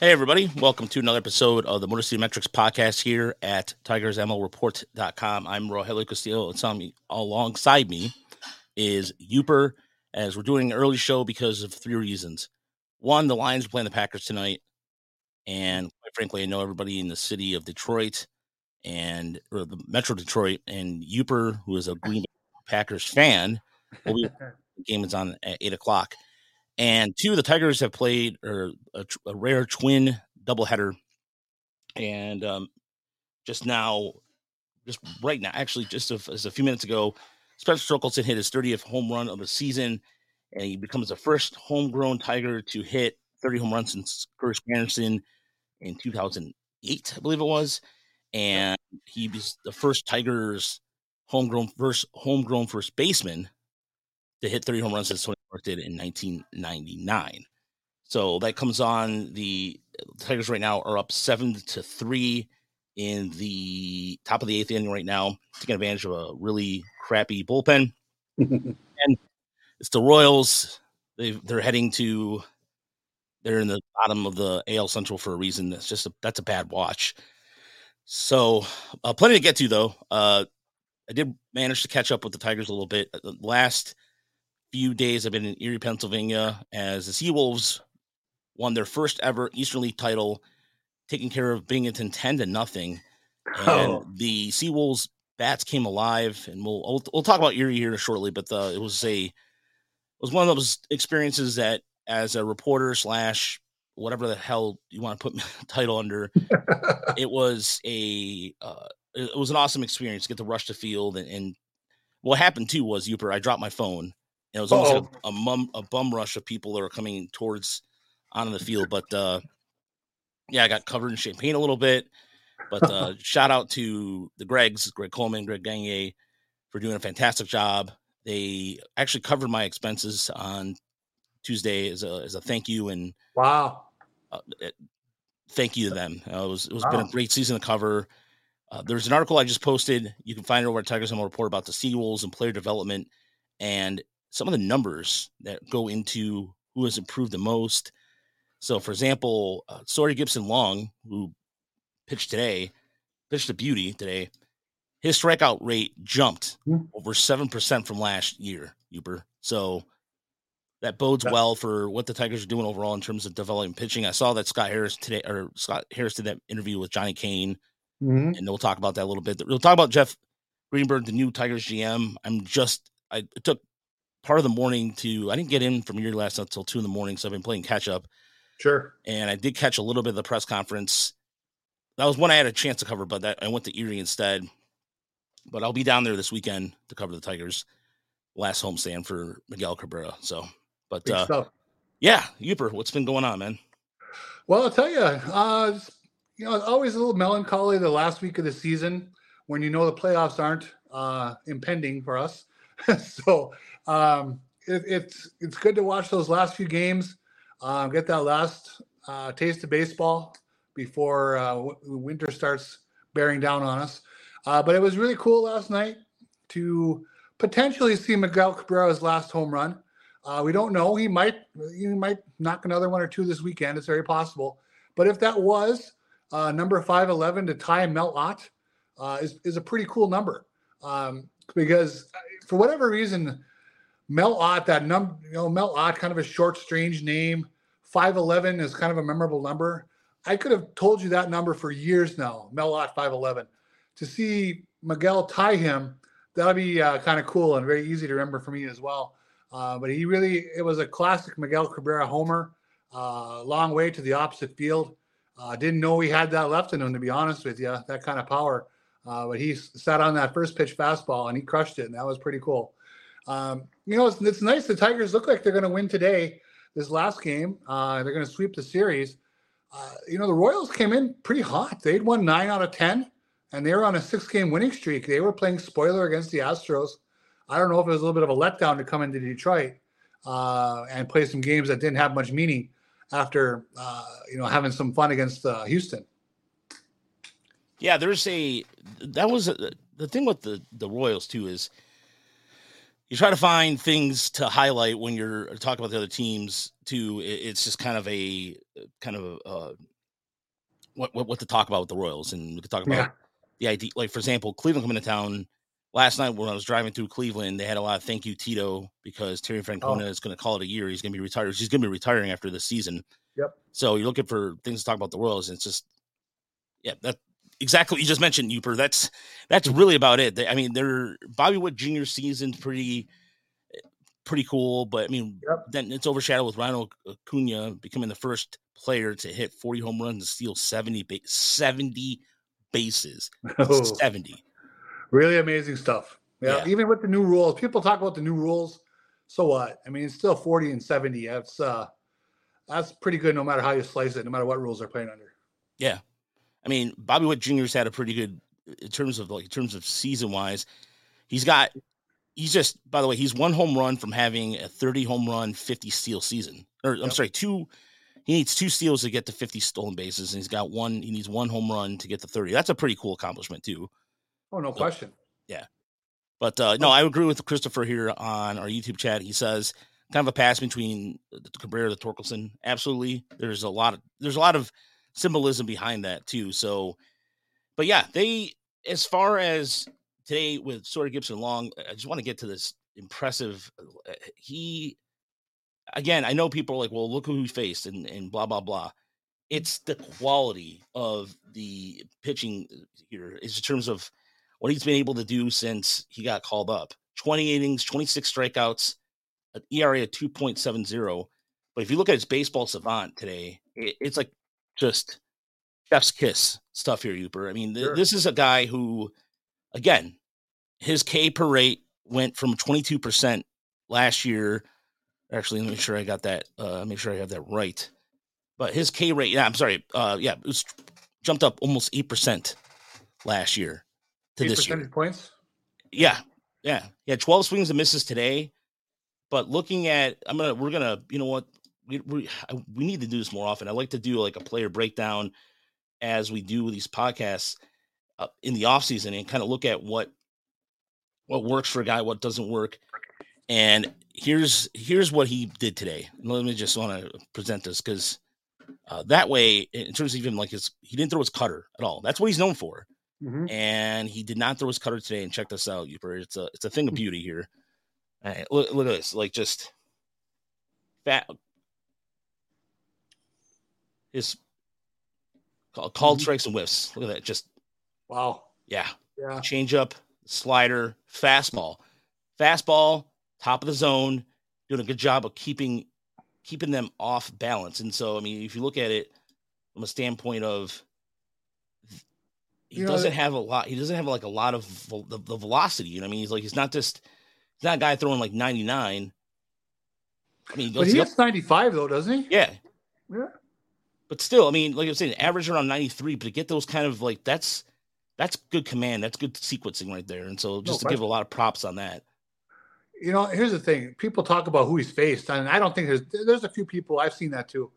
Hey, everybody. Welcome to another episode of the Motor City Metrics podcast here at TigersMLReport.com. I'm Rogelio Castillo, and me, alongside me is Yooper, as we're doing an early show because of three reasons. One, the Lions are playing the Packers tonight. And quite frankly, I know everybody in the city of Detroit and or the Metro Detroit and Yooper, who is a Green Bay Packers fan, the game is on at eight o'clock. And two, the Tigers have played or a, a rare twin doubleheader, and um, just now, just right now, actually, just a, just a few minutes ago, Spencer Torkelson hit his 30th home run of the season, and he becomes the first homegrown Tiger to hit 30 home runs since Curtis Granderson in 2008, I believe it was, and he was the first Tigers homegrown first homegrown first baseman to hit 30 home runs since Tony did in 1999. So that comes on. The Tigers right now are up seven to three in the top of the eighth inning right now, taking advantage of a really crappy bullpen. and it's the Royals. They they're heading to. They're in the bottom of the AL Central for a reason. That's just a, that's a bad watch. So, uh, plenty to get to though. Uh, I did manage to catch up with the Tigers a little bit. The last few days I've been in Erie, Pennsylvania, as the Seawolves won their first ever Eastern League title, taking care of Binghamton ten to nothing. And oh. the Seawolves bats came alive, and we'll, we'll, we'll talk about Erie here shortly. But the, it was a it was one of those experiences that, as a reporter slash whatever the hell you want to put title under, it was a uh, it was an awesome experience to get to rush the field and, and what happened too was Yooper, I dropped my phone it was almost like a, a, mum, a bum rush of people that were coming towards onto the field. But uh, yeah, I got covered in champagne a little bit. But uh, shout out to the Gregs, Greg Coleman, Greg Gagne, for doing a fantastic job. They actually covered my expenses on Tuesday as a as a thank you and wow, uh, it, thank you to them. Uh, it was it was wow. been a great season to cover. Uh, there's an article I just posted. You can find it over at Tigers Home Report about the Seawolves and player development. And some of the numbers that go into who has improved the most. So, for example, uh, Gipson Long, who pitched today, pitched a beauty today. His strikeout rate jumped mm-hmm. over seven percent from last year, Yooper. So that bodes yeah. well for what the Tigers are doing overall in terms of developing pitching. I saw that Scott Harris today, or Scott Harris did that interview with Johnny Kane, mm-hmm. and we'll talk about that a little bit. We'll talk about Jeff Greenberg, the new Tigers GM. I'm just, I it took part of the morning to I didn't get in from your last until two in the morning, so I've been playing catch up. Sure. And I did catch a little bit of the press conference. That was one I had a chance to cover, but that, I went to Erie instead. But I'll be down there this weekend to cover the Tigers' last homestand for Miguel Cabrera. So, but uh, yeah, Yooper, what's been going on, man? Well, I'll tell you, uh, you know, always a little melancholy the last week of the season when you know the playoffs aren't uh, impending for us. so um, it, it's it's good to watch those last few games, uh, get that last uh, taste of baseball before uh, w- winter starts bearing down on us. Uh, but it was really cool last night to potentially see Miguel Cabrera's last home run. Uh, we don't know; he might he might knock another one or two this weekend. It's very possible. But if that was uh, number five eleven to tie Mel Ott, is is a pretty cool number. Um, because for whatever reason, Mel Ott, that number, you know, Mel Ott, kind of a short, strange name. 5'11 is kind of a memorable number. I could have told you that number for years now, Mel Ott 5'11. To see Miguel tie him, that'll be uh, kind of cool and very easy to remember for me as well. Uh, but he really, it was a classic Miguel Cabrera homer, uh, long way to the opposite field. Uh, didn't know he had that left in him, to be honest with you, that kind of power. Uh, but he sat on that first pitch fastball and he crushed it, and that was pretty cool. Um, you know, it's, it's, nice. The Tigers look like they're going to win today. This last game, uh, they're going to sweep the series. Uh, you know, the Royals came in pretty hot. They'd won nine out of ten, and they were on a six-game winning streak. They were playing spoiler against the Astros. I don't know if it was a little bit of a letdown to come into Detroit uh, and play some games that didn't have much meaning after uh, you know having some fun against uh, Houston. Yeah, there's a that was a, the thing with the the Royals too is you try to find things to highlight when you're talking about the other teams too it's just kind of a kind of uh, what, what what to talk about with the Royals, and we could talk about Yeah. the idea. Like for example, Cleveland coming to town last night when I was driving through Cleveland, they had a lot of thank you Tito because Terry Francona is going to call it a year. He's going to be retired. He's going to be retiring after the season. Yep. So you're looking for things to talk about the Royals, and it's just yeah, that exactly what you just mentioned, Yooper. That's that's really about it. They, I mean, they're Bobby Witt Jr. season's pretty pretty cool, but I mean, Yep. then it's overshadowed with Ronald Acuna becoming the first player to hit 40 home runs and steal 70 ba- 70 bases. Oh, 70. really amazing stuff. Yeah, Yeah. even with the new rules, people talk about the new rules. So what? I mean, it's still 40 and 70. That's uh that's pretty good no matter how you slice it, no matter what rules they're playing under. Yeah. I mean, Bobby Witt Jr.'s had a pretty good in terms of like in terms of season wise. He's got he's just by the way, he's one home run from having a 30 home run, 50 steal season. Or I'm Yep. sorry, two he needs two steals to get to 50 stolen bases, and he's got one, he needs one home run to get to 30. That's a pretty cool accomplishment too. Oh, no question. Yeah but uh, no, I agree with Christopher here on our YouTube chat. He says kind of a pass between the Cabrera, the Torkelson. Absolutely, there's a lot of there's a lot of symbolism behind that too. So, but yeah, they as far as today with Sawyer Gipson Long, I just want to get to this impressive. uh, He again, I know people are like, well, look who he faced and and blah blah blah. It's the quality of the pitching here is in terms of what he's been able to do since he got called up 20 innings, 26 strikeouts, an ERA of 2.70. But if you look at his baseball savant today, it, it's like just chef's kiss stuff here, Yooper. I mean, th- Sure. this is a guy who, again, his K per rate went from 22% last year. Actually, let me make sure I got that. Uh, make sure I have that right. But his K rate, yeah, I'm sorry. Uh, yeah, it was jumped up almost 8% last year to Eight this year. points. Yeah, yeah, yeah. Twelve swings and misses today, but looking at, I'm gonna, we're gonna, you know what, we we we need to do this more often. I like to do like a player breakdown as we do these podcasts uh, in the off season and kind of look at what what works for a guy, what doesn't work. And here's here's what he did today. Let me just want to present this because uh, that way, in terms of even like his, he didn't throw his cutter at all. That's what he's known for Mhm. and he did not throw his cutter today. And check this out, Yooper. It's a it's a thing of beauty here. Right, look look at this, like just fat. His call, called mm-hmm. strikes and whiffs. Look at that, just Wow. yeah, Yeah. changeup, slider, fastball, fastball, top of the zone, doing a good job of keeping keeping them off balance. And so, I mean, if you look at it from a standpoint of he You know, doesn't have a lot. He doesn't have like a lot of vel- the, the velocity. You know, what I mean, he's like he's not just he's not a guy throwing like ninety nine. I mean, he But he hits 95 though, doesn't he? yeah, Yeah. But still, I mean, like I was saying, average around ninety three. But to get those kind of like that's that's good command. That's good sequencing right there. And so just to give a lot of props on that. You know, here's the thing. People talk about who he's faced, and I don't think there's there's a few people I've seen that too.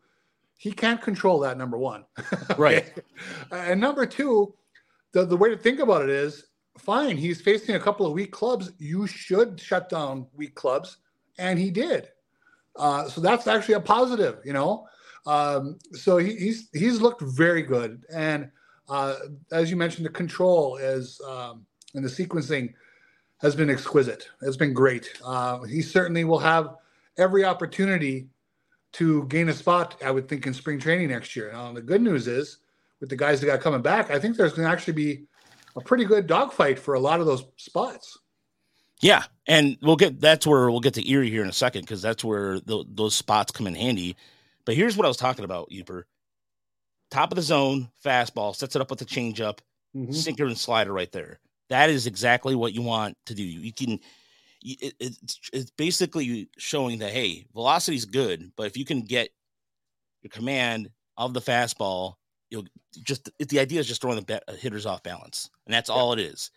He can't control that. Number one, Right. And number two, the the way to think about it is, fine. He's facing a couple of weak clubs. You should shut down weak clubs, and he did. Uh, so that's actually a positive, you know. Um, so he, he's he's looked very good, and uh, as you mentioned, the control is um, and the sequencing has been exquisite. It's been great. Uh, he certainly will have every opportunity to gain a spot, I would think, in spring training next year. Now, the good news is, with the guys that got coming back, I think there's going to actually be a pretty good dogfight for a lot of those spots. Yeah, and we'll get that's where we'll get to Erie here in a second because that's where tho- those spots come in handy. But here's what I was talking about, Yooper. Top of the zone, fastball, sets it up with the changeup, Mhm. sinker and slider right there. That is exactly what you want to do. You can, it, it's, it's basically showing that hey, velocity is good, but if you can get your command of the fastball, you'll just it, the idea is just throwing the ba- hitters off balance, and that's all it is.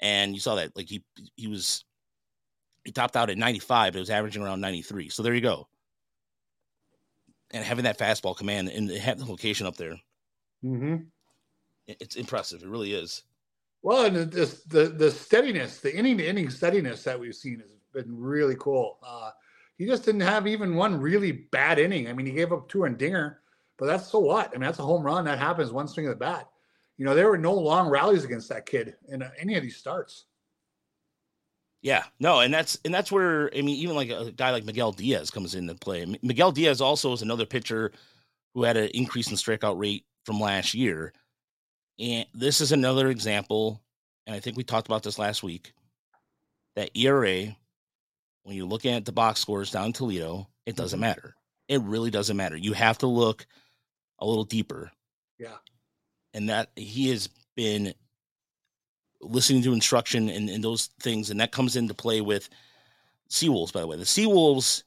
And you saw that like he he was he topped out at 95, but it was averaging around 93. So there you go. And having that fastball command and the location up there, Mhm. it's impressive. It really is. Well, and the, the the steadiness, the inning to inning steadiness that we've seen has been really cool. Uh, he just didn't have even one really bad inning. I mean, he gave up two on Dinger, But that's so what? I mean, that's a home run. That happens one swing of the bat. You know, there were no long rallies against that kid in any of these starts. Yeah, no, and that's and that's where I mean, even like a guy like Miguel Diaz comes into play. Miguel Diaz also is another pitcher who had an increase in strikeout rate from last year, and this is another example. And I think we talked about this last week. That ERA, when you're looking at the box scores down in Toledo, it doesn't mm-hmm. matter. It really doesn't matter. You have to look a little deeper. Yeah, and that he has been listening to instruction and, and those things, and that comes into play with Seawolves. By the way, the Seawolves,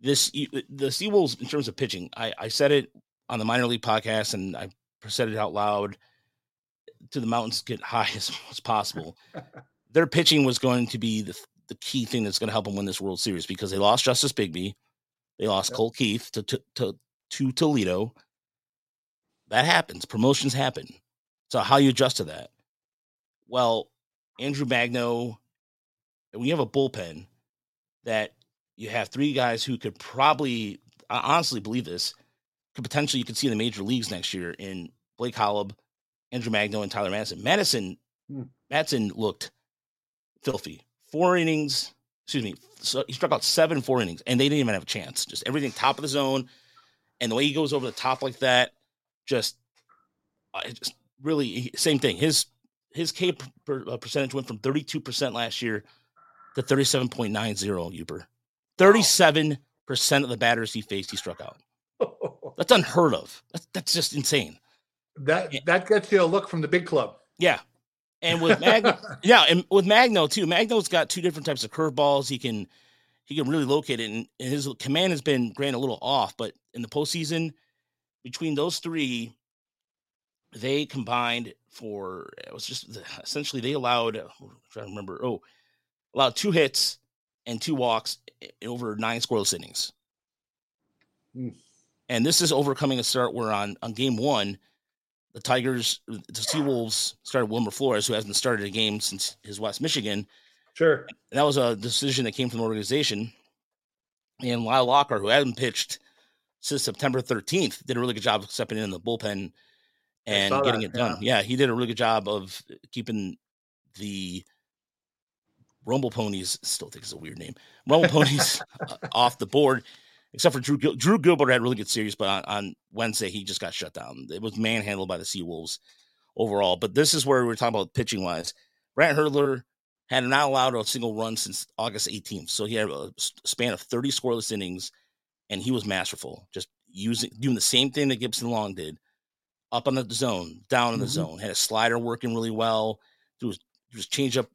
this the Seawolves in terms of pitching, I, I said it on the minor league podcast, and I said it out loud. To the mountains get high as, as possible. Their pitching was going to be the the key thing that's going to help them win this World Series because they lost Justice Bigbie. they lost yep. Colt Keith to, to to to Toledo. That happens. Promotions happen. So how you adjust to that? Well, Andrew Magno, we have a bullpen that you have three guys who could probably, I honestly believe this, could potentially you could see in the major leagues next year in Blake Holub, Andrew Magno, and Tyler Mattison. Mattison, hmm. Mattison looked filthy. Four innings, excuse me, so he struck out seven four innings, and they didn't even have a chance. Just everything top of the zone, and the way he goes over the top like that, just, uh, just really same thing. His his K per, uh, percentage went from 32% last year to 37.90 Yooper. 37% of the batters he faced, he struck out. That's unheard of. That's, that's just insane. That that gets you a look from the big club. Yeah. And with Magno, yeah, and with Magno too. Magno's got two different types of curveballs. He can he can really locate it, and, and his command has been granted a little off. But in the postseason, between those three, they combined for it was just essentially they allowed I'm trying to remember oh allowed two hits and two walks over nine scoreless innings. Mm. And this is overcoming a start where on on game one, the Tigers, the Seawolves started Wilmer Flores, who hasn't started a game since his West Michigan. Sure. And that was a decision that came from the organization. And Lael Lockhart, who hadn't pitched since September 13th, did a really good job of stepping in the bullpen and getting that, it done. Yeah. yeah. he did a really good job of keeping the Rumble Ponies. Still think it's a weird name. Rumble Ponies uh, off the board, except for Drew Gil- Drew Gilbert had a really good series, but on, on, Wednesday he just got shut down. It was manhandled by the Sea Wolves overall. But this is where we're talking about pitching wise. Brant Hurter had not allowed a single run since August 18th, so he had a span of 30 scoreless innings, and he was masterful, just using doing the same thing that Gipson Long did up on the zone, down in the mm-hmm. zone. Had a slider working really well. Threw his, his changeup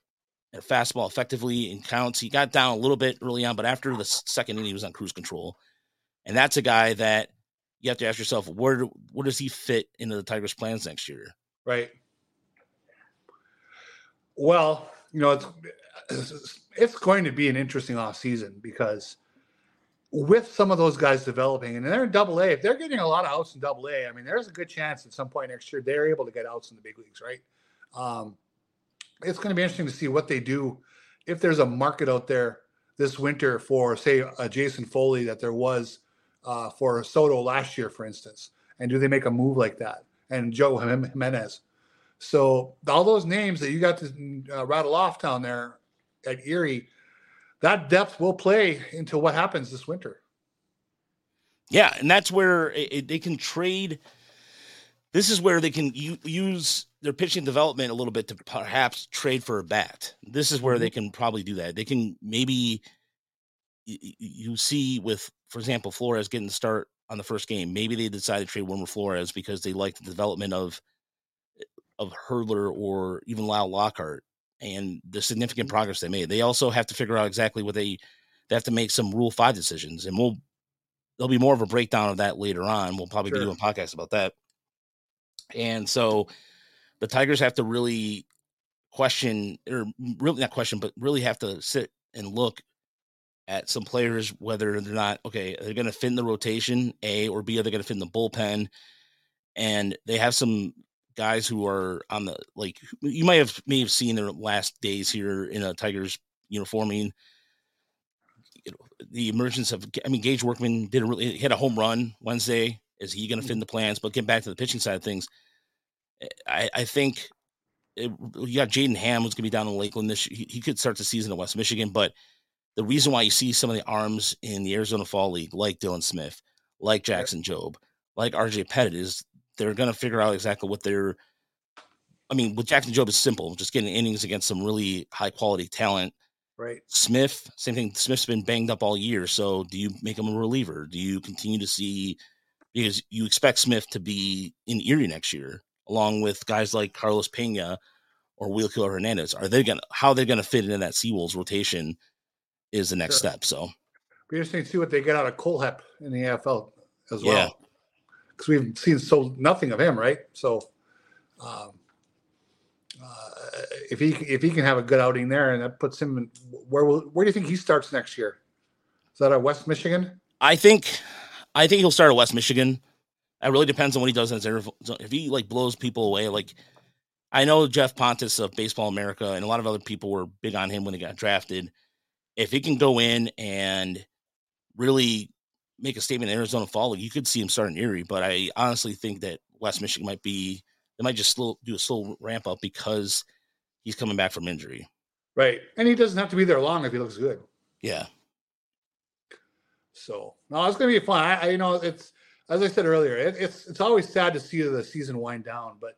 and fastball effectively in counts. He got down a little bit early on, but after the second inning, he was on cruise control. And that's a guy that you have to ask yourself, where where does he fit into the Tigers' plans next year? Right. Well, you know, it's it's going to be an interesting off season because with some of those guys developing, and they're in double A, if they're getting a lot of outs in double A, I mean, there's a good chance at some point next year they're able to get outs in the big leagues, right? Um, it's going to be interesting to see what they do if there's a market out there this winter for, say, a Jason Foley that there was uh, for Soto last year, for instance. And do they make a move like that? And Joe Jimenez. So all those names that you got to uh, rattle off down there at Erie that depth will play into what happens this winter. Yeah, and that's where it, they can trade. This is where they can u- use their pitching development a little bit to perhaps trade for a bat. This is where mm-hmm. they can probably do that. They can maybe you see with, for example, Flores getting the start on the first game. Maybe they decide to trade Wilmer Flores because they like the development of of Hurter or even Lael Lockhart and the significant mm-hmm. progress they made. They also have to figure out exactly what they they have to make some Rule Five decisions, and we'll there'll be more of a breakdown of that later on. We'll probably sure. be doing podcasts about that. And so the Tigers have to really question, or really not question, but really have to sit and look at some players whether they're not okay. They're going to fit in the rotation, A or B. Are they going to fit in the bullpen? And they have some guys who are on the like you might have may have seen their last days here in a Tigers uniform. I mean, you know, the emergence of I mean Gage Workman did a really hit a home run Wednesday Is he going to fit in the plans? But getting back to the pitching side of things, eh, I, I think it, you got Jaden Hamm who's going to be down in Lakeland this. He, he could start the season in West Michigan, but the reason why you see some of the arms in the Arizona Fall League, like Dylan Smith, like Jackson Jobe, like RJ Petit, is they're going to figure out exactly what they're. I mean, with Jackson Jobe it's simple, just getting innings against some really high quality talent. Right. Smith, same thing. Smith's been banged up all year. So do you make him a reliever? Do you continue to see because you expect Smith to be in Erie next year, along with guys like Carlos Pena or Wilkel Hernandez? Are they gonna how they're gonna fit into that Seawolves rotation is the next sure. step. So be interesting to see what they get out of Kohlhepp in the AFL as well. Because we've seen so nothing of him, right? So um, uh, if he if he can have a good outing there, and that puts him in, where will where do you think he starts next year? Is that at West Michigan? I think I think he'll start at West Michigan. It really depends on what he does in his interval. If he like blows people away, like I know Geoff Pontes of Baseball America and a lot of other people were big on him when he got drafted. If he can go in and really make a statement in Arizona Fall League, you could see him starting Erie. But I honestly think that West Michigan might be they might just slow, do a slow ramp up because he's coming back from injury. Right, and he doesn't have to be there long if he looks good. Yeah. So no, it's going to be fun. I, I, you know, it's as I said earlier, it, it's it's always sad to see the season wind down, but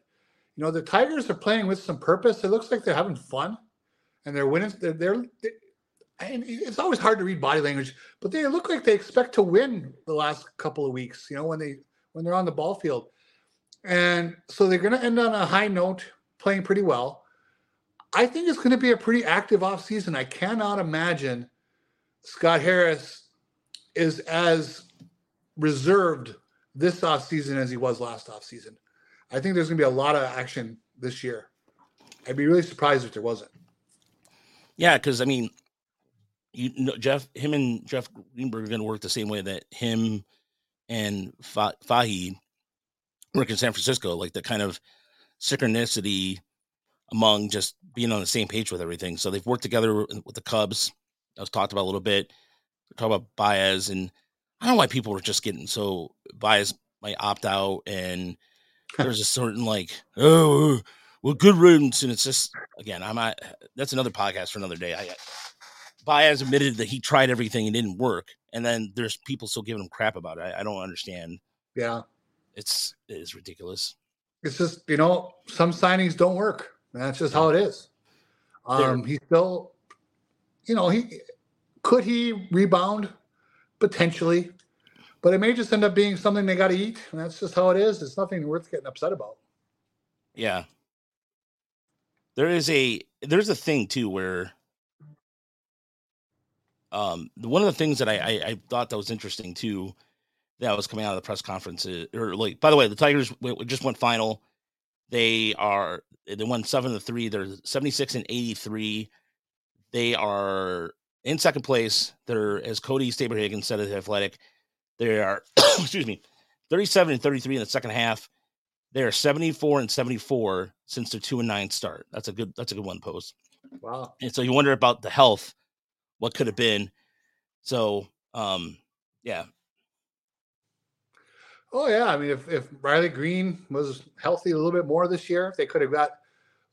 you know the Tigers are playing with some purpose. It looks like they're having fun, and they're winning. They're, they're and it's always hard to read body language, but they look like they expect to win the last couple of weeks. You know, when they when they're on the ball field, and so they're going to end on a high note, playing pretty well. I think it's going to be a pretty active offseason. I cannot imagine Scott Harris is as reserved this offseason as he was last offseason. I think there's going to be a lot of action this year. I'd be really surprised if there wasn't. Yeah, because I mean, you know, Jeff, him and Jeff Greenberg are going to work the same way that him and Fahey work in San Francisco, like the kind of synchronicity among just being on the same page with everything. So they've worked together with the Cubs. I was talked about a little bit talk about Baez, and I don't know why people were just getting so Baez might opt out, and there's a certain like, oh, well, good riddance, and it's just again, I'm not. That's another podcast for another day. I Baez admitted that he tried everything and didn't work, and then there's people still giving him crap about it. I, I don't understand. Yeah, it's it is ridiculous. It's just you know some signings don't work. That's just how it is. Um, he still, you know, he could he rebound? Potentially. But it may just end up being something they got to eat. And that's just how it is. It's nothing worth getting upset about. Yeah. There is a there's a thing too where um one of the things that I, I, I thought that was interesting too that was coming out of the press conference is, or like by the way the Tigers just went final. They are they won seven to three. They're 76 and 83. They are in second place. They're as Cody Stavenhagen said at the Athletic. They are excuse me, 37 and 33 in the second half. They are 74 and 74 since their two and nine start. That's a good that's a good one post. Wow. And so you wonder about the health, what could have been. So um yeah. Oh yeah. I mean if, if Riley Greene was healthy a little bit more this year, if they could have got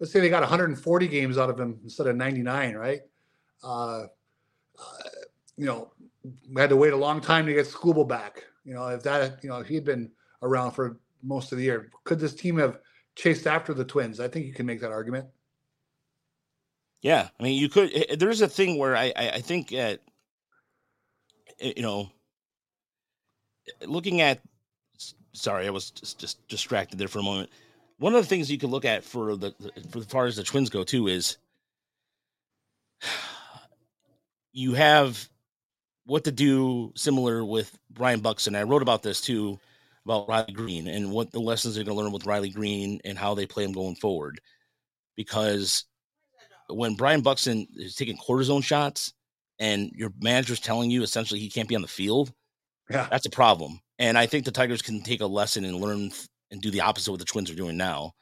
let's say they got 140 games out of him instead of 99, right? Uh, uh, you know, we had to wait a long time to get Skubal back. You know, if that, you know, if he had been around for most of the year, could this team have chased after the Twins? I think you can make that argument. Yeah, I mean, you could. Eh, eh, there's a thing where I, I, I think at, you know, looking at. Sorry, I was just, just distracted there for a moment. One of the things you could look at for the for as far as the Twins go too is you have what to do similar with Byron Buxton. I wrote about this too about Riley Greene and what the lessons they're going to learn with Riley Greene and how they play him going forward. Because when Byron Buxton is taking cortisone shots and your manager's telling you essentially he can't be on the field, yeah, that's a problem. And I think the Tigers can take a lesson and learn and do the opposite of what the Twins are doing now.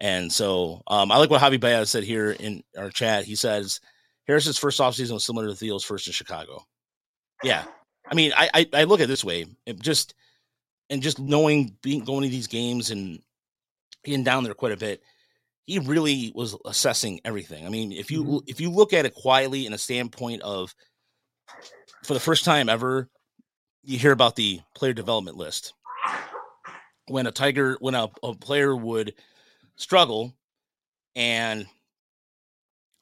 And so um, I like what Javi Baez said here in our chat. He says Harris's first offseason was similar to Theo's first in Chicago. Yeah. I mean, I, I, I look at it this way. It just and just knowing being going to these games and being down there quite a bit, he really was assessing everything. I mean, if you mm-hmm. if you look at it quietly in a standpoint of for the first time ever, you hear about the player development list. When a tiger, when a, a player would struggle, and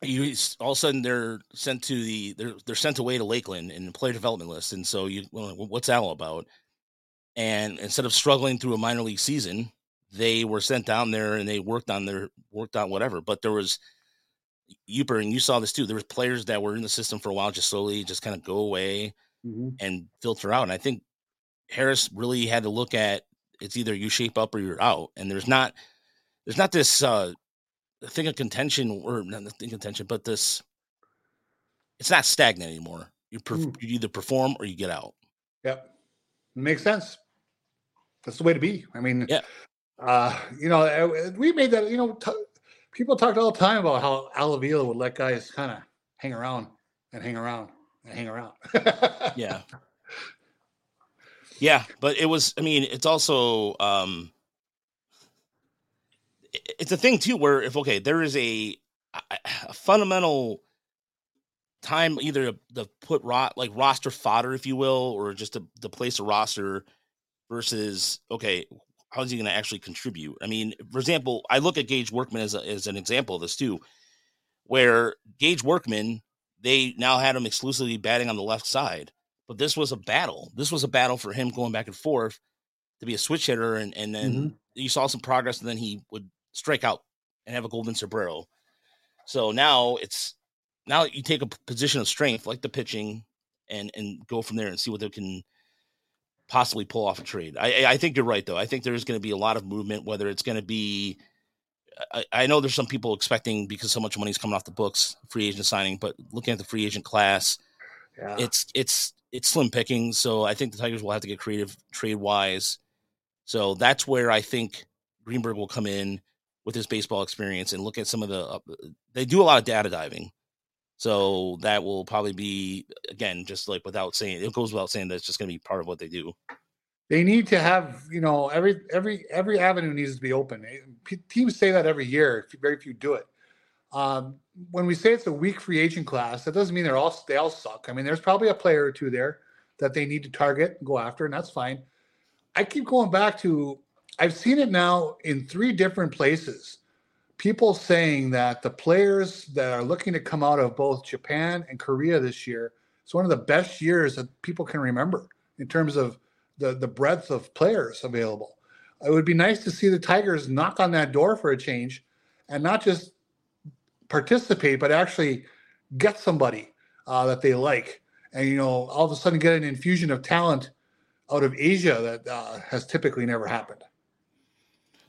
you all of a sudden they're sent to the they're they're sent away to Lakeland in the player development list, and so you well, what's that all about? And instead of struggling through a minor league season, they were sent down there and they worked on their worked on whatever. But there was Yooper, and you saw this too. There was players that were in the system for a while, just slowly just kind of go away mm-hmm. and filter out. And I think Harris really had to look at it's either you shape up or you're out. And there's not there's not this uh thing of contention or not the thing of contention, but this it's not stagnant anymore. You, perf- mm. you either perform or you get out. Yep, makes sense. That's the way to be. I mean, yeah. Uh, you know, uh, we made that. You know, t- people talked all the time about how Al Avila would let guys kind of hang around and hang around and hang around. yeah. Yeah, but it was. I mean, it's also um, it's a thing too where if okay, there is a, a fundamental time either to put rot like roster fodder, if you will, or just to, to place a roster versus okay, how's he going to actually contribute? I mean, for example, I look at Gage Workman as, a, as an example of this too, where Gage Workman, they now had him exclusively batting on the left side, but this was a battle. This was a battle for him going back and forth to be a switch hitter, and and then mm-hmm. you saw some progress, and then he would strike out and have a golden sombrero. So now it's now you take a position of strength like the pitching and and go from there and see what they can possibly pull off a trade. I, I think you're right, though. I think there's going to be a lot of movement, whether it's going to be. I, I, know there's some people expecting because so much money is coming off the books, free agent signing, but looking at the free agent class, yeah. it's it's it's slim picking. So I think the Tigers will have to get creative trade wise. So that's where I think Greenberg will come in with his baseball experience and look at some of the. Uh, they do a lot of data diving. So that will probably be again, just like without saying it goes without saying that's just going to be part of what they do. They need to have, you know, every every every avenue needs to be open. Eh, teams say that every year. Very few do it. Um, when we say it's a weak free agent class, that doesn't mean they're all they all suck. I mean, there's probably a player or two there that they need to target and go after, and that's fine. I keep going back to I've seen it now in three different places people saying that the players that are looking to come out of both Japan and Korea this year, it's one of the best years that people can remember in terms of the, the breadth of players available. It would be nice to see the Tigers knock on that door for a change and not just participate, but actually get somebody uh, that they like. And, you know, all of a sudden get an infusion of talent out of Asia that uh, has typically never happened.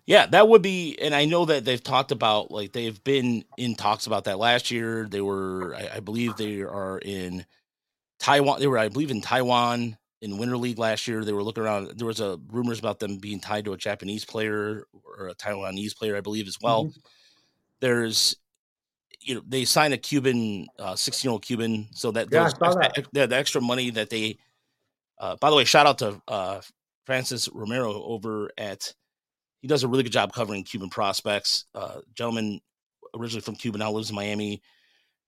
Yeah, that would be, and I know that they've talked about like they've been in talks about that last year. They were, I, I believe, they are in Taiwan. They were, I believe, in Taiwan in Winter League last year. They were looking around. There was a rumors about them being tied to a Japanese player or a Taiwanese player, I believe, as well. Mm-hmm. There's, you know, they signed a Cuban, sixteen uh, year old Cuban, so that yeah, that. The, the extra money that they. Uh, by the way, shout out to uh, Francis Romero over at he does a really good job covering Cuban prospects. Uh, gentleman originally from Cuba now lives in Miami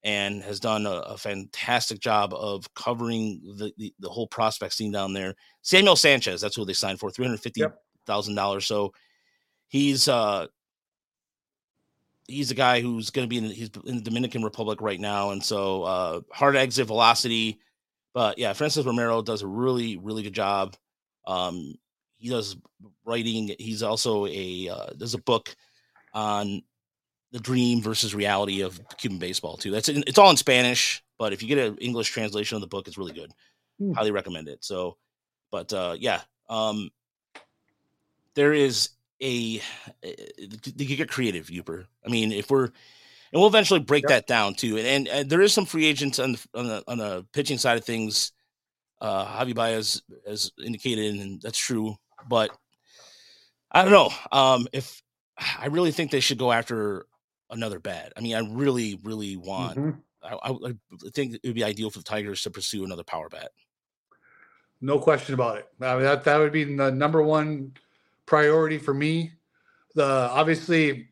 and has done a, a fantastic job of covering the, the, the whole prospect scene down there. Samuel Sanchez, that's who they signed for, three hundred fifty thousand yep. dollars. So he's uh he's a guy who's going to be in he's in the Dominican Republic right now, and so uh hard exit velocity. But yeah, Francis Romero does a really really good job. Um, he does writing. He's also a uh, there's a book on the dream versus reality of Cuban baseball too. That's in, it's all in Spanish, but if you get an English translation of the book, it's really good. Mm. Highly recommend it. So, but uh, yeah, um, there is a eh, you get creative, Yooper. I mean, if we're and we'll eventually break yep. that down too. And, and, and there is some free agents on the on the on the pitching side of things. Uh, Javi Baez has indicated, and that's true. But I don't know. Um, if I really think they should go after another bat. I mean, I really, really want. Mm-hmm. I, I, think it would be ideal for the Tigers to pursue another power bat. No question about it. I mean, that that would be the number one priority for me. The obviously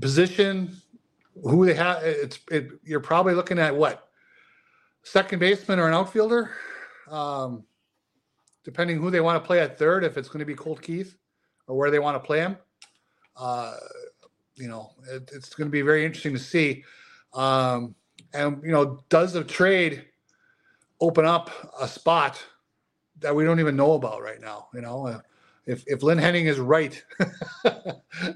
position, who they have, it's it, you're probably looking at what second baseman or an outfielder, um, depending who they want to play at third. If it's going to be Colt Keith or where they want to play him, uh, you know, it, it's going to be very interesting to see. Um, and you know, does the trade open up a spot that we don't even know about right now? You know, uh, if if Lynn Henning is right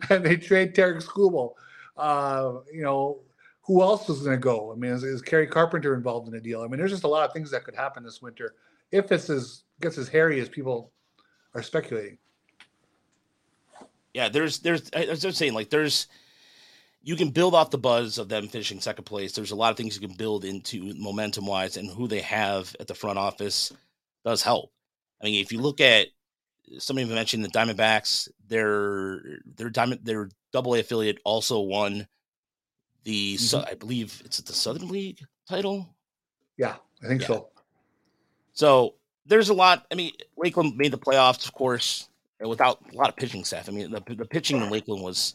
and they trade Tarik Skubal, uh, you know, who else is going to go? I mean, is, is Kerry Carpenter involved in the deal? I mean, there's just a lot of things that could happen this winter if it's as gets as hairy as people are speculating. Yeah, there's there's I was just saying like there's you can build off the buzz of them finishing second place. There's a lot of things you can build into momentum wise, and who they have at the front office does help. I mean, if you look at somebody mentioned the Diamondbacks, their their diamond their double A affiliate also won the mm-hmm. I believe it's the Southern League title. Yeah, I think yeah. so. So there's a lot. I mean, Lakeland made the playoffs, of course, without a lot of pitching staff. I mean, the, the pitching in Lakeland was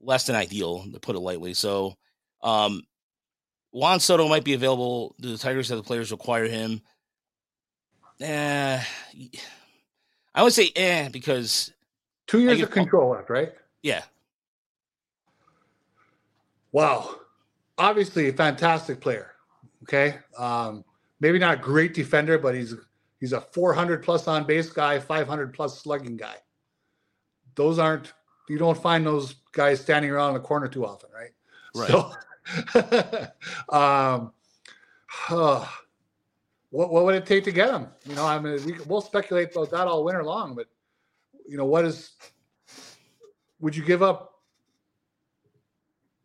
less than ideal, to put it lightly. So, um, Juan Soto might be available. Do the Tigers have the players require him? Eh, I would say eh because two years of control left, right? Yeah. Wow, obviously a fantastic player. Okay, um, maybe not a great defender, but he's he's a 400 plus on base guy, 500 plus slugging guy. Those aren't you don't find those guys standing around in the corner too often, right? Right. So, um, uh, what what would it take to get him? You know, I mean, we, we'll speculate about that all winter long, but you know, what is? Would you give up?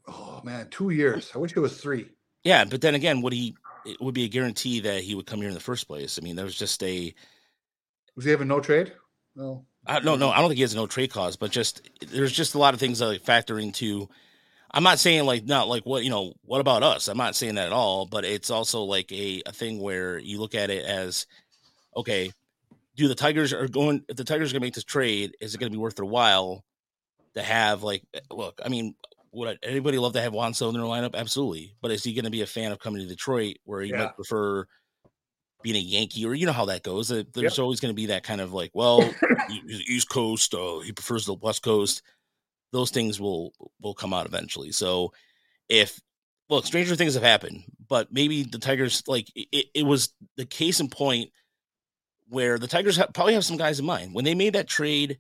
Oh man, two years. I wish it was three. Yeah, but then again, would he? It would be a guarantee that he would come here in the first place. I mean, there was just a. Was he having no trade? No. I, no, no, I don't think he has a no trade clause, but just there's just a lot of things that like factor into. I'm not saying like not like what you know. What about us? I'm not saying that at all. But it's also like a, a thing where you look at it as, okay, do the Tigers are going? If the Tigers are going to make this trade, is it going to be worth their while to have like? Eh, look, I mean, would anybody love to have Juan Soto in their lineup? Absolutely. But is he going to be a fan of coming to Detroit, where he yeah. might prefer? being a Yankee, or you know how that goes. There's yep. always going to be that kind of like, well, East Coast, uh, he prefers the West Coast. Those things will will come out eventually. So if look, stranger things have happened, but maybe the Tigers like it, it was the case in point where the Tigers have, probably have some guys in mind when they made that trade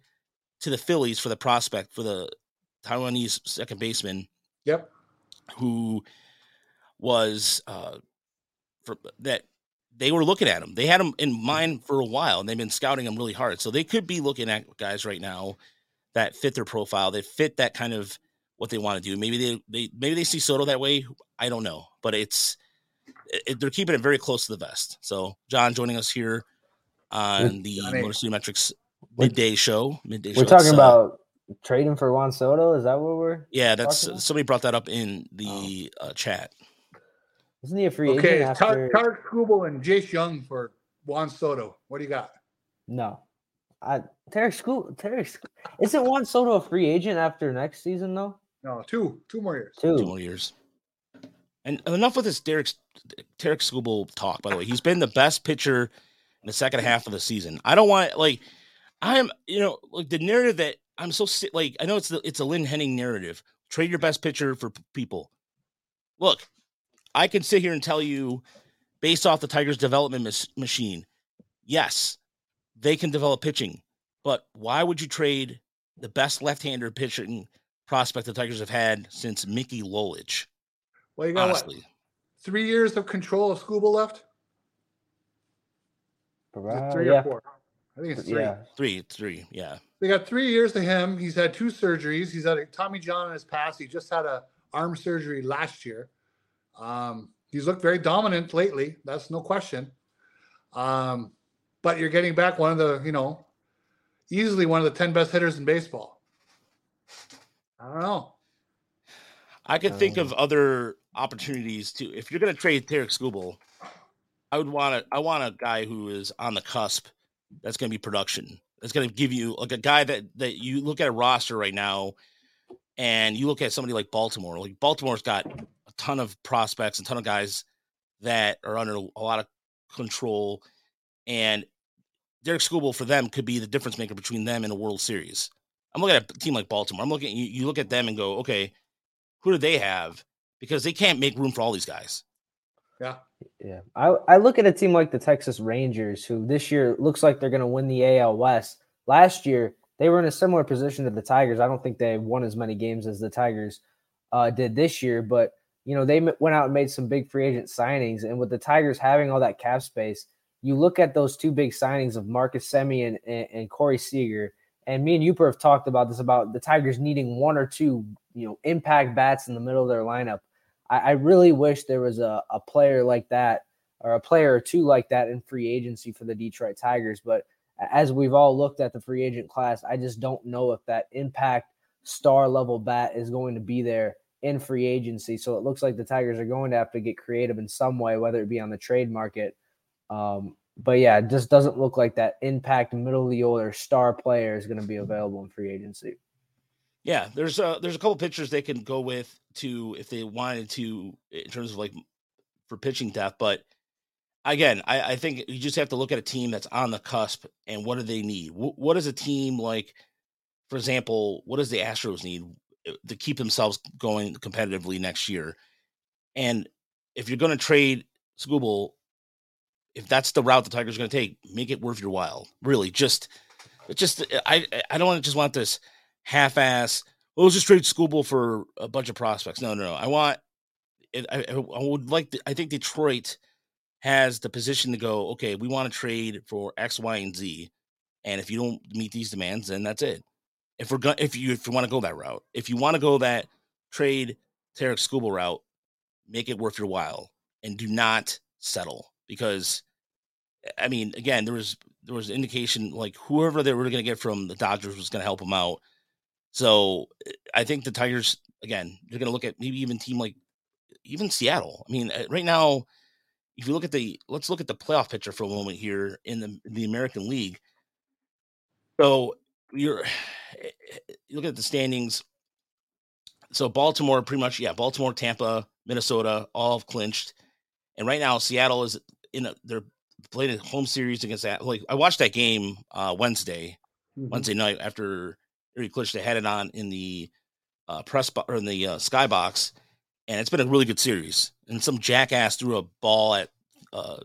to the Phillies for the prospect for the Taiwanese second baseman. Yep. Who was uh for that they were looking at him. They had him in mind for a while, and they've been scouting him really hard. So they could be looking at guys right now that fit their profile, that fit that kind of what they want to do. Maybe they, they maybe they see Soto that way. I don't know, but it's it, they're keeping it very close to the vest. So John joining us here on the Motor City Metrics midday show. Midday. We're show. talking uh, about trading for Juan Soto. Is that what we're? Yeah, that's somebody brought that up in the oh. uh, chat. Isn't he a free okay, agent? Okay, Tarik Skubal and Jace Jung for Juan Soto. What do you got? No. I Tarik Skubal Tarik isn't Juan Soto a free agent after next season though? No, two two more years. Two, two more years. And enough with this Derek Tarik Skubal talk. By the way, he's been the best pitcher in the second half of the season. I don't want like I'm you know like the narrative that I'm so sick. like I know it's the, it's a Lynn Henning narrative. Trade your best pitcher for people. Look, I can sit here and tell you, based off the Tigers' development mis- machine, yes, they can develop pitching, but why would you trade the best left-hander pitching prospect the Tigers have had since Mickey Lolich? Well, you got honestly. what? Three years of control of Skubal left. Uh, three yeah. or four. I think it's three. Yeah. Three, three, yeah. They got three years to him. He's had two surgeries. He's had a Tommy John in his past. He just had a arm surgery last year. Um, he's looked very dominant lately. That's no question. Um, but you're getting back one of the, you know, easily one of the 10 best hitters in baseball. I don't know. I could think of other opportunities too. If you're going to trade Tarik Skubal, I would want to. I want a guy who is on the cusp. That's going to be production. That's going to give you like a guy that that you look at a roster right now, and you look at somebody like Baltimore. Like Baltimore's got a ton of prospects and ton of guys that are under a lot of control, and Derek Skubal for them could be the difference maker between them and a World Series. I'm looking at a team like Baltimore. I'm looking you, you look at them and go, okay, who do they have? Because they can't make room for all these guys. Yeah. Yeah. I, I look at a team like the Texas Rangers, who this year looks like they're going to win the AL West. Last year, they were in a similar position to the Tigers. I don't think they won as many games as the Tigers uh, did this year, but you know they went out and made some big free agent signings. And with the Tigers having all that cap space, you look at those two big signings of Marcus Semien and, and Corey Seager, and me and Yooper have talked about this about the Tigers needing one or two, you know, impact bats in the middle of their lineup. I, I really wish there was a, a player like that or a player or two like that in free agency for the Detroit Tigers. But as we've all looked at the free agent class, I just don't know if that impact star level bat is going to be there in free agency. So it looks like the Tigers are going to have to get creative in some way, whether it be on the trade market um, but yeah, it just doesn't look like that impact middle of the order star player is going to be available in free agency. Yeah, there's a there's a couple pitchers they can go with to if they wanted to in terms of like for pitching depth, but again, I, I think you just have to look at a team that's on the cusp and what do they need? what, what does a team like, for example, what does the Astros need uh, to keep themselves going competitively next year? And if you're going to trade Skubal, if that's the route the Tigers are going to take, make it worth your while. Really, just, just I I don't want to just want this half-ass. Well, let's just trade Skubal for a bunch of prospects. No, no, no. I want. I, I would like. To, I think Detroit has the position to go. Okay, we want to trade for X, Y, and Z, and if you don't meet these demands, then that's it. If we're going, if you if you want to go that route, if you want to go that trade Tarik Skubal route, make it worth your while, and do not settle because I mean, again, there was there was indication like whoever they were going to get from the Dodgers was going to help them out. So I think the Tigers again they're going to look at maybe even team like even Seattle. I mean, uh, right now, if you look at the let's look at the playoff picture for a moment here in the the American League. So you're you look at the standings. So Baltimore, pretty much, yeah, Baltimore, Tampa, Minnesota, all have clinched, and right now Seattle is in a, they're playing a home series against that. Like I watched that game uh, Wednesday, mm-hmm. Wednesday night after Erie Klitsch. They had it on in the uh, press bo- or in the uh, skybox, and it's been a really good series. And some jackass threw a ball at uh,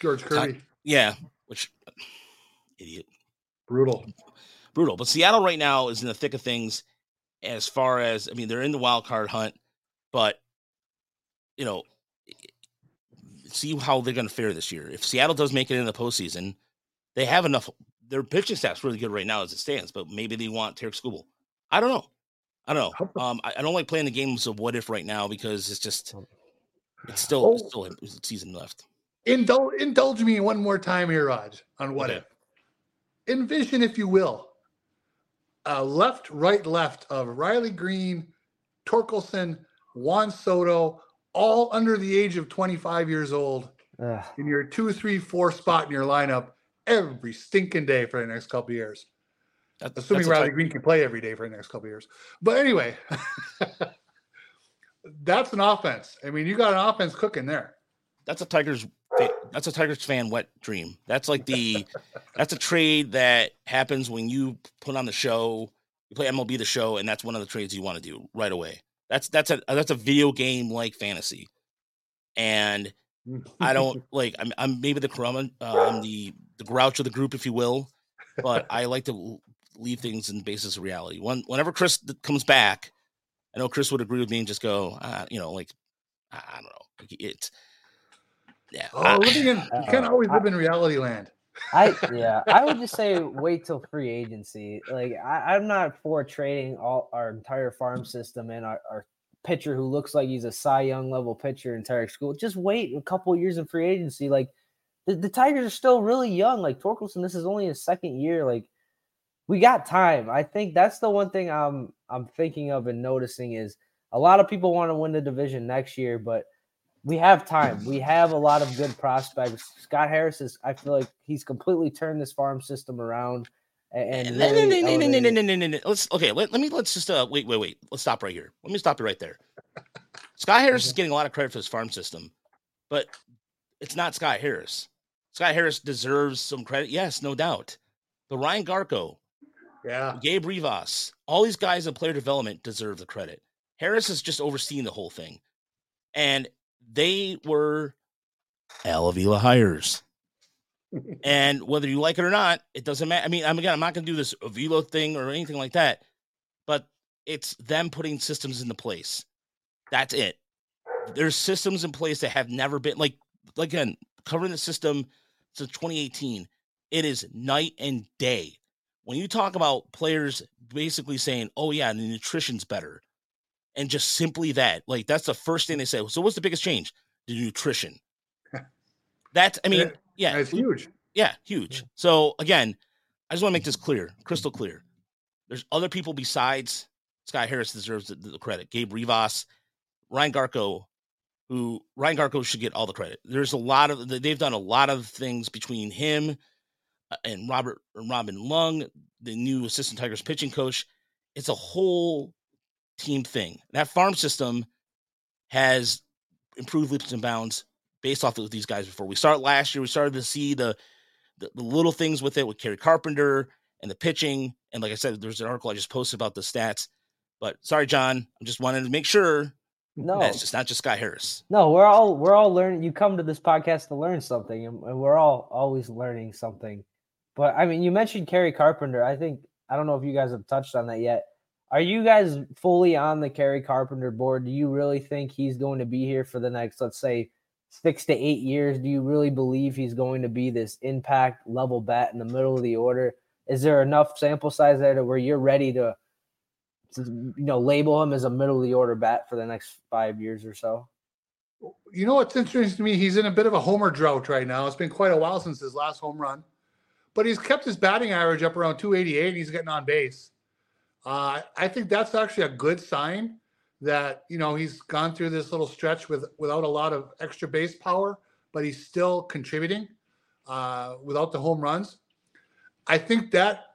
George Kirby. Ty- yeah, which idiot, brutal, brutal. But Seattle right now is in the thick of things. As far as I mean, they're in the wild card hunt, but you know see how they're going to fare this year. If Seattle does make it in the postseason, they have enough. Their pitching staff's really good right now as it stands, but maybe they want Tarik Skubal. I don't know. I don't know. Um, I, I, don't like playing the games of what if right now because it's just it's still oh. it's still a season left. Indulge indulge me one more time here, Raj, on what okay. if. Envision, if you will, a left, right, left of Riley Greene, Torkelson, Juan Soto, all under the age of 25 years old Ugh. in your two, three, four spot in your lineup every stinking day for the next couple years. That's, Assuming that's Riley Greene can play every day for the next couple years. But anyway, that's an offense. I mean, you got an offense cooking there. That's a Tigers. That's a Tigers fan wet dream. That's like the. that's a trade that happens when you put on the show. You play MLB the show, and that's one of the trades you want to do right away. That's that's a that's a video game like fantasy, and I don't like. I'm, I'm maybe the crumb. Uh, I'm the the grouch of the group, if you will, but I like to leave things in basis of reality. When whenever Chris comes back, I know Chris would agree with me and just go, uh, you know, like I, I don't know, it's yeah. Oh, living in you can't always live in reality land. I yeah, I would just say wait till free agency. Like I, am not for trading all our entire farm system and our, our pitcher who looks like he's a Cy Young level pitcher in Tarik Skubal. Just wait a couple years in free agency. Like the, the Tigers are still really young. Like Torkelson, this is only his second year. Like we got time. I think that's the one thing I'm I'm thinking of and noticing is a lot of people want to win the division next year, but we have time. We have a lot of good prospects. Scott Harris is. I feel like he's completely turned this farm system around. And no, no, no, no, no, no, no, no, no, no. Let's okay. Let, let me let's just uh wait, wait, wait. Let's stop right here. Let me stop you right there. Scott Harris is getting a lot of credit for his farm system, but it's not Scott Harris. Scott Harris deserves some credit. Yes, no doubt. But Ryan Garko, yeah, Gabe Ribas, all these guys in player development deserve the credit. Harris is just overseeing the whole thing. And they were Al Avila hires. and whether you like it or not, it doesn't matter. I mean, I'm again, I'm not going to do this Avila thing or anything like that, but it's them putting systems into place. That's it. There's systems in place that have never been like again covering the system since 2018. It is night and day. When you talk about players basically saying, "Oh yeah, the nutrition's better," and just simply that, like that's the first thing they say. So, what's the biggest change? The nutrition. That's, I mean, yeah, it's huge. Yeah, huge. So again, I just want to make this mm-hmm. clear, crystal clear. There's other people besides Scott Harris deserves the, the credit. Gabe Ribas, Ryan Garko, who Ryan Garko should get all the credit. There's a lot of they've done a lot of things between him uh, and Robert Robin Lund, the new assistant Tigers pitching coach. It's a whole team thing. That farm system has improved leaps and bounds based off of these guys before. We start last year, we started to see the, the, the little things with it with Kerry Carpenter and the pitching. And like I said, there's an article I just posted about the stats. But sorry, John, I'm just wanted to make sure no, it's just not just Guy Harris. No, we're all we're all learning. You come to this podcast to learn something, and we're all always learning something. But I mean, you mentioned Kerry Carpenter. I think I don't know if you guys have touched on that yet. Are you guys fully on the Kerry Carpenter board? Do you really think he's going to be here for the next, let's say, six to eight years? Do you really believe he's going to be this impact level bat in the middle of the order? Is there enough sample size there to where you're ready to, to you know, label him as a middle of the order bat for the next five years or so? You know what's interesting to me? He's in a bit of a homer drought right now. It's been quite a while since his last home run, but he's kept his batting average up around 288 and he's getting on base. Uh, I think that's actually a good sign that you know he's gone through this little stretch with without a lot of extra base power, but he's still contributing uh, without the home runs. I think that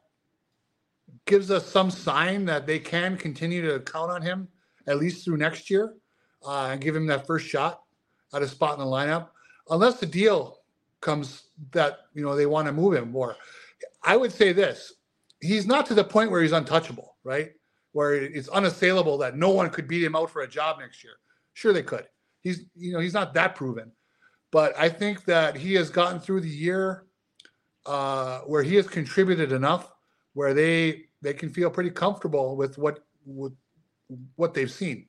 gives us some sign that they can continue to count on him at least through next year uh, and give him that first shot at a spot in the lineup, unless the deal comes that you know they want to move him more. I would say this: he's not to the point where he's untouchable right? Where it's unassailable that no one could beat him out for a job next year. Sure, they could. He's, you know, he's not that proven, but I think that he has gotten through the year uh, where he has contributed enough where they they can feel pretty comfortable with what with what they've seen.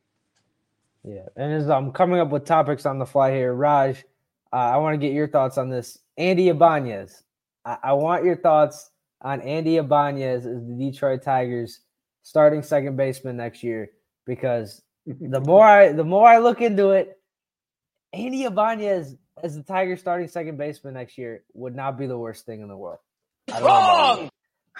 Yeah, and as I'm coming up with topics on the fly here, Raj, uh, I want to get your thoughts on this. Andy Ibanez, I, I want your thoughts on Andy Ibanez as the Detroit Tigers starting second baseman next year because the more I the more I look into it, Andy Ibanez as the Tigers starting second baseman next year would not be the worst thing in the world. Wrong.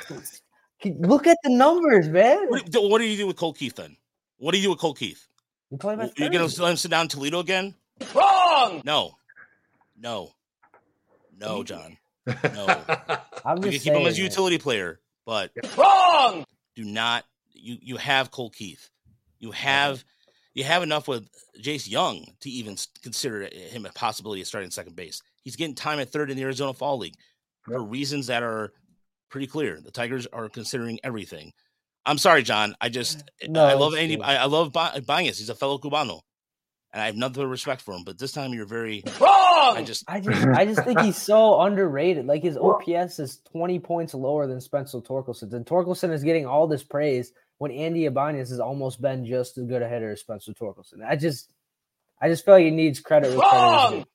Look at the numbers, man. What, what, do you do with Colt Keith then? What do you do with Colt Keith? You play You're gonna let him sit down in Toledo again? Wrong. No, no, no, John. No. I'm just you can keep him as a utility player, but wrong. Do not you you have Colt Keith. You have you have enough with Jace Jung to even consider him a possibility of starting second base. He's getting time at third in the Arizona Fall League for reasons that are pretty clear. The Tigers are considering everything. I'm sorry, John. I just mm, no, I love Andy. I, I, love Banez. He's a fellow Cubano, and I have nothing but respect for him. But this time, you're very wrong. I just, I just, I just think he's so underrated. Like his OPS is 20 points lower than Spencer Torkelson, and Torkelson is getting all this praise when Andy Ibanez has almost been just as good a hitter as Spencer Torkelson. I just, I just feel like he needs credit. With credit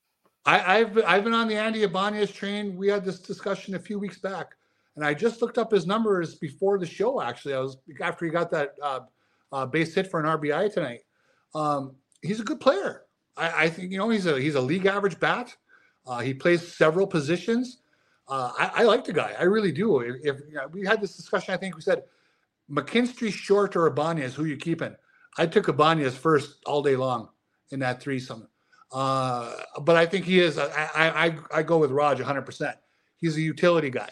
I, have I've been on the Andy Ibanez train. We had this discussion a few weeks back, and I just looked up his numbers before the show. Actually, I was after he got that uh, uh, base hit for an RBI tonight. Um, he's a good player. I, I, think you know he's a he's a league average bat. Uh, he plays several positions. Uh, I, I, like the guy. I really do. If, if you know, we had this discussion, I think we said McKinstry, Short, or Ibanez, who you keeping? I took Ibanez first all day long in that threesome. Uh, but I think he is. I, I I go with Raj 100. percent He's a utility guy.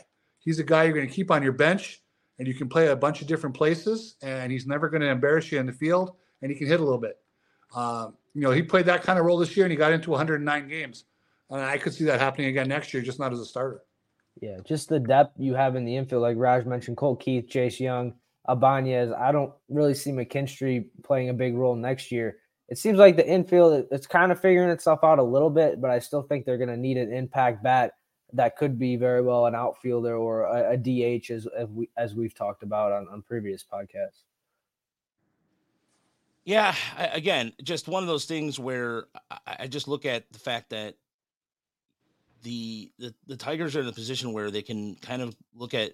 He's a guy you're going to keep on your bench, and you can play a bunch of different places, and he's never going to embarrass you in the field, and he can hit a little bit. Um, you know, he played that kind of role this year, and he got into 109 games. And I could see that happening again next year, just not as a starter. Yeah, just the depth you have in the infield, like Raj mentioned, Colt Keith, Jace Jung, Ibanez. I don't really see McKinstry playing a big role next year. It seems like the infield it's kind of figuring itself out a little bit, but I still think they're going to need an impact bat that could be very well an outfielder or a, a DH as as, we, as we've talked about on, on previous podcasts. Yeah, again, just one of those things where I, just look at the fact that the, the the Tigers are in a position where they can kind of look at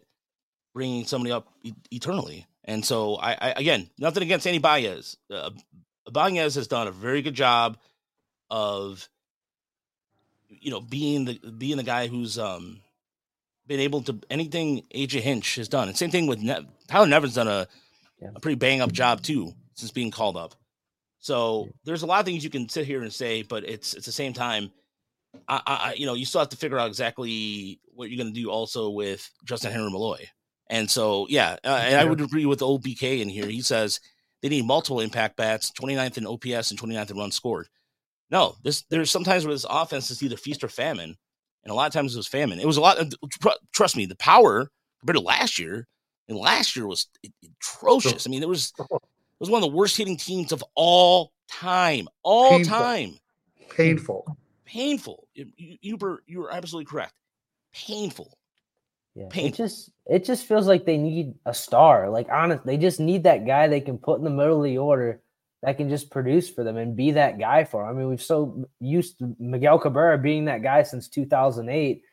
bringing somebody up eternally. And so, I, I, again, nothing against any Baez. Uh, Baez has done a very good job of, you know, being the being the guy who's um been able to anything AJ Hinch has done. And same thing with ne- Tyler Nevin's done a, yeah. a pretty bang up job too since being called up. So there's a lot of things you can sit here and say, but it's it's the same time I, I, you know, you still have to figure out exactly what you're going to do also with Justin Henry Malloy. And so, yeah, uh, and I would agree with old BK in here. He says they need multiple impact bats, 29th in OPS and 29th in runs scored. No, this there's sometimes where this offense is either feast or famine, and a lot of times it was famine. It was a lot. Of, trust me, the power compared to last year, and last year was atrocious. I mean, it was it was one of the worst hitting teams of all time, all Painful. time. Painful painful. You, you were you were absolutely correct. Painful. Yeah, painful. it just it just feels like they need a star. Like honest, they just need that guy they can put in the middle of the order that can just produce for them and be that guy for them. I mean, we've so used to Miguel Cabrera being that guy since 2008.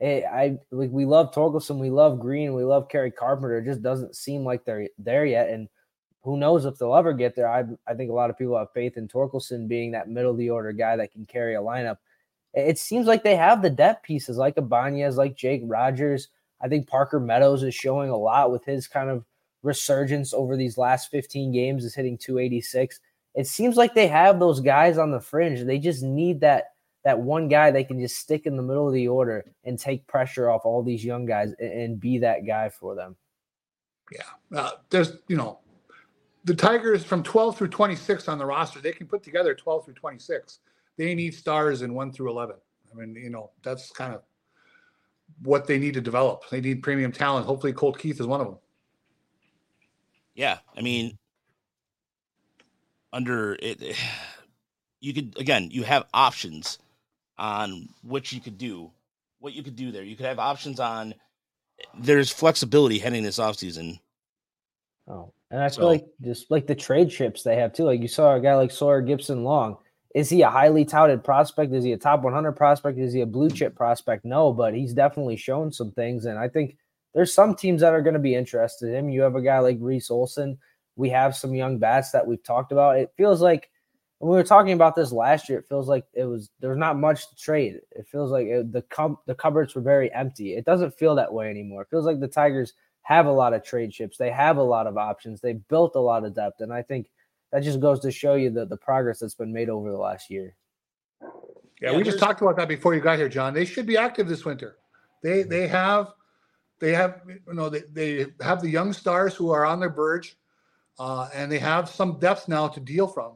It, I like we love Torkelson, we love Greene, we love Kerry Carpenter. It just doesn't seem like they're there yet. And who knows if they'll ever get there? I I think a lot of people have faith in Torkelson being that middle of the order guy that can carry a lineup. It seems like they have the depth pieces like Ibanez, like Jake Rogers. I think Parker Meadows is showing a lot with his kind of resurgence over these last 15 games, is hitting 286. It seems like they have those guys on the fringe. They just need that that one guy they can just stick in the middle of the order and take pressure off all these young guys and, and be that guy for them. Yeah, uh, there's you know the Tigers from 12 through 26 on the roster. They can put together 12 through 26 they need stars in one through 11. I mean, you know, that's kind of what they need to develop. They need premium talent. Hopefully, Colt Keith is one of them. Yeah. I mean, under it, you could, again, you have options on what you could do, what you could do there. You could have options on, there's flexibility heading this offseason. Oh, and I so, like just like the trade chips they have too. Like you saw a guy like Sawyer Gipson Long. is he a highly touted prospect? Is he a top 100 prospect? Is he a blue chip prospect? No, but he's definitely shown some things. And I think there's some teams that are going to be interested in him. You have a guy like Reese Olson. We have some young bats that we've talked about. It feels like when we were talking about this last year, it feels like it was there's not much to trade. It feels like it, the com- the cupboards were very empty. It doesn't feel that way anymore. It feels like the Tigers have a lot of trade chips. They have a lot of options. They built a lot of depth, and I think that just goes to show you the, the progress that's been made over the last year. Yeah, yeah we just talked about that before you got here, John. They should be active this winter. They they have they have you know they, they have the young stars who are on their verge, uh, and they have some depth now to deal from.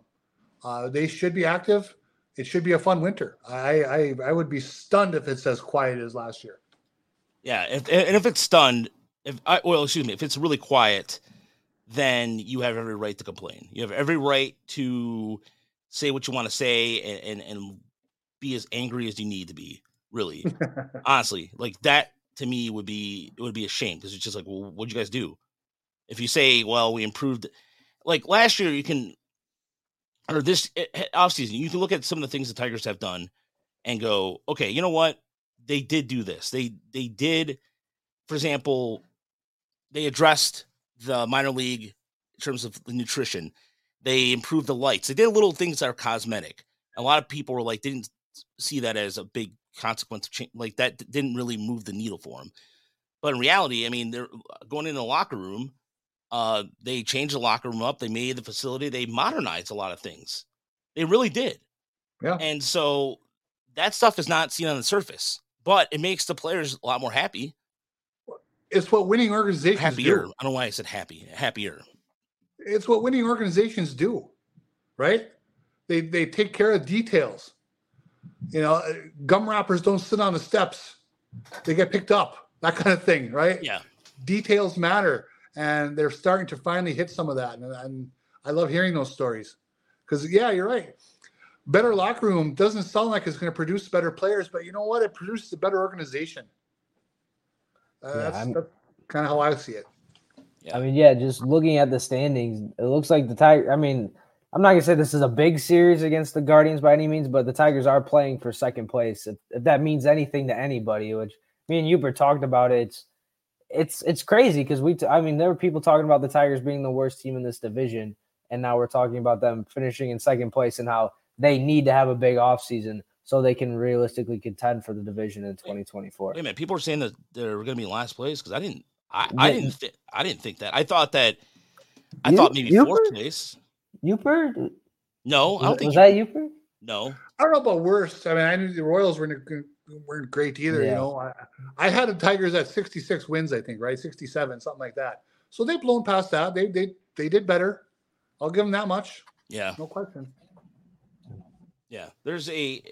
Uh, they should be active. It should be a fun winter. I, I I would be stunned if it's as quiet as last year. Yeah, if, and if it's stunned, if I well, excuse me, if it's really quiet, then you have every right to complain. You have every right to say what you want to say and, and, and be as angry as you need to be. Really, honestly, like that to me would be it would be a shame because it's just like, well, what'd you guys do? If you say, well, we improved, like last year, you can or this eh, eh, offseason, you can look at some of the things the Tigers have done and go, okay, you know what? They did do this. They they did, for example, they addressed the minor league in terms of the nutrition. They improved the lights. They did little things that are cosmetic. A lot of people were like didn't see that as a big consequence. of change Like that didn't really move the needle for him. But in reality, I mean, they're uh, going in the locker room. Uh, they changed the locker room up. They made the facility. They modernized a lot of things. They really did. Yeah. And so that stuff is not seen on the surface, but it makes the players a lot more happy. It's what winning organizations Happier. do. I don't know why I said happy. Happier. It's what winning organizations do, right? They they take care of details. You know, uh, gum wrappers don't sit on the steps; they get picked up. That kind of thing, right? Yeah. Details matter, and they're starting to finally hit some of that. And, and I love hearing those stories because, yeah, you're right. Better locker room doesn't sound like it's going to produce better players, but you know what? It produces a better organization. Uh, Yeah, that's that's kind of how I see it. Yeah. I mean, yeah, just looking at the standings, it looks like the Tiger. I mean, I'm not gonna say this is a big series against the Guardians by any means, but the Tigers are playing for second place. If, if that means anything to anybody, which me and Yooper talked about, it, it's it's it's crazy because we. T- I mean, there were people talking about the Tigers being the worst team in this division, and now we're talking about them finishing in second place and how they need to have a big offseason so they can realistically contend for the division in 2024. Wait a minute. People are saying that they're going to be in last place because I didn't. I, I didn't. Th- I didn't think that. I thought that. I You- thought maybe fourth place. Yooper, No, I don't think. was that Yooper? no. I don't know about worst. I mean, I knew the Royals weren't weren't great either. You know, I, I had the Tigers at 66 wins, I think, right, 67, something like that. So they've blown past that. They they they did better. I'll give them that much. Yeah. No question. Yeah, there's a.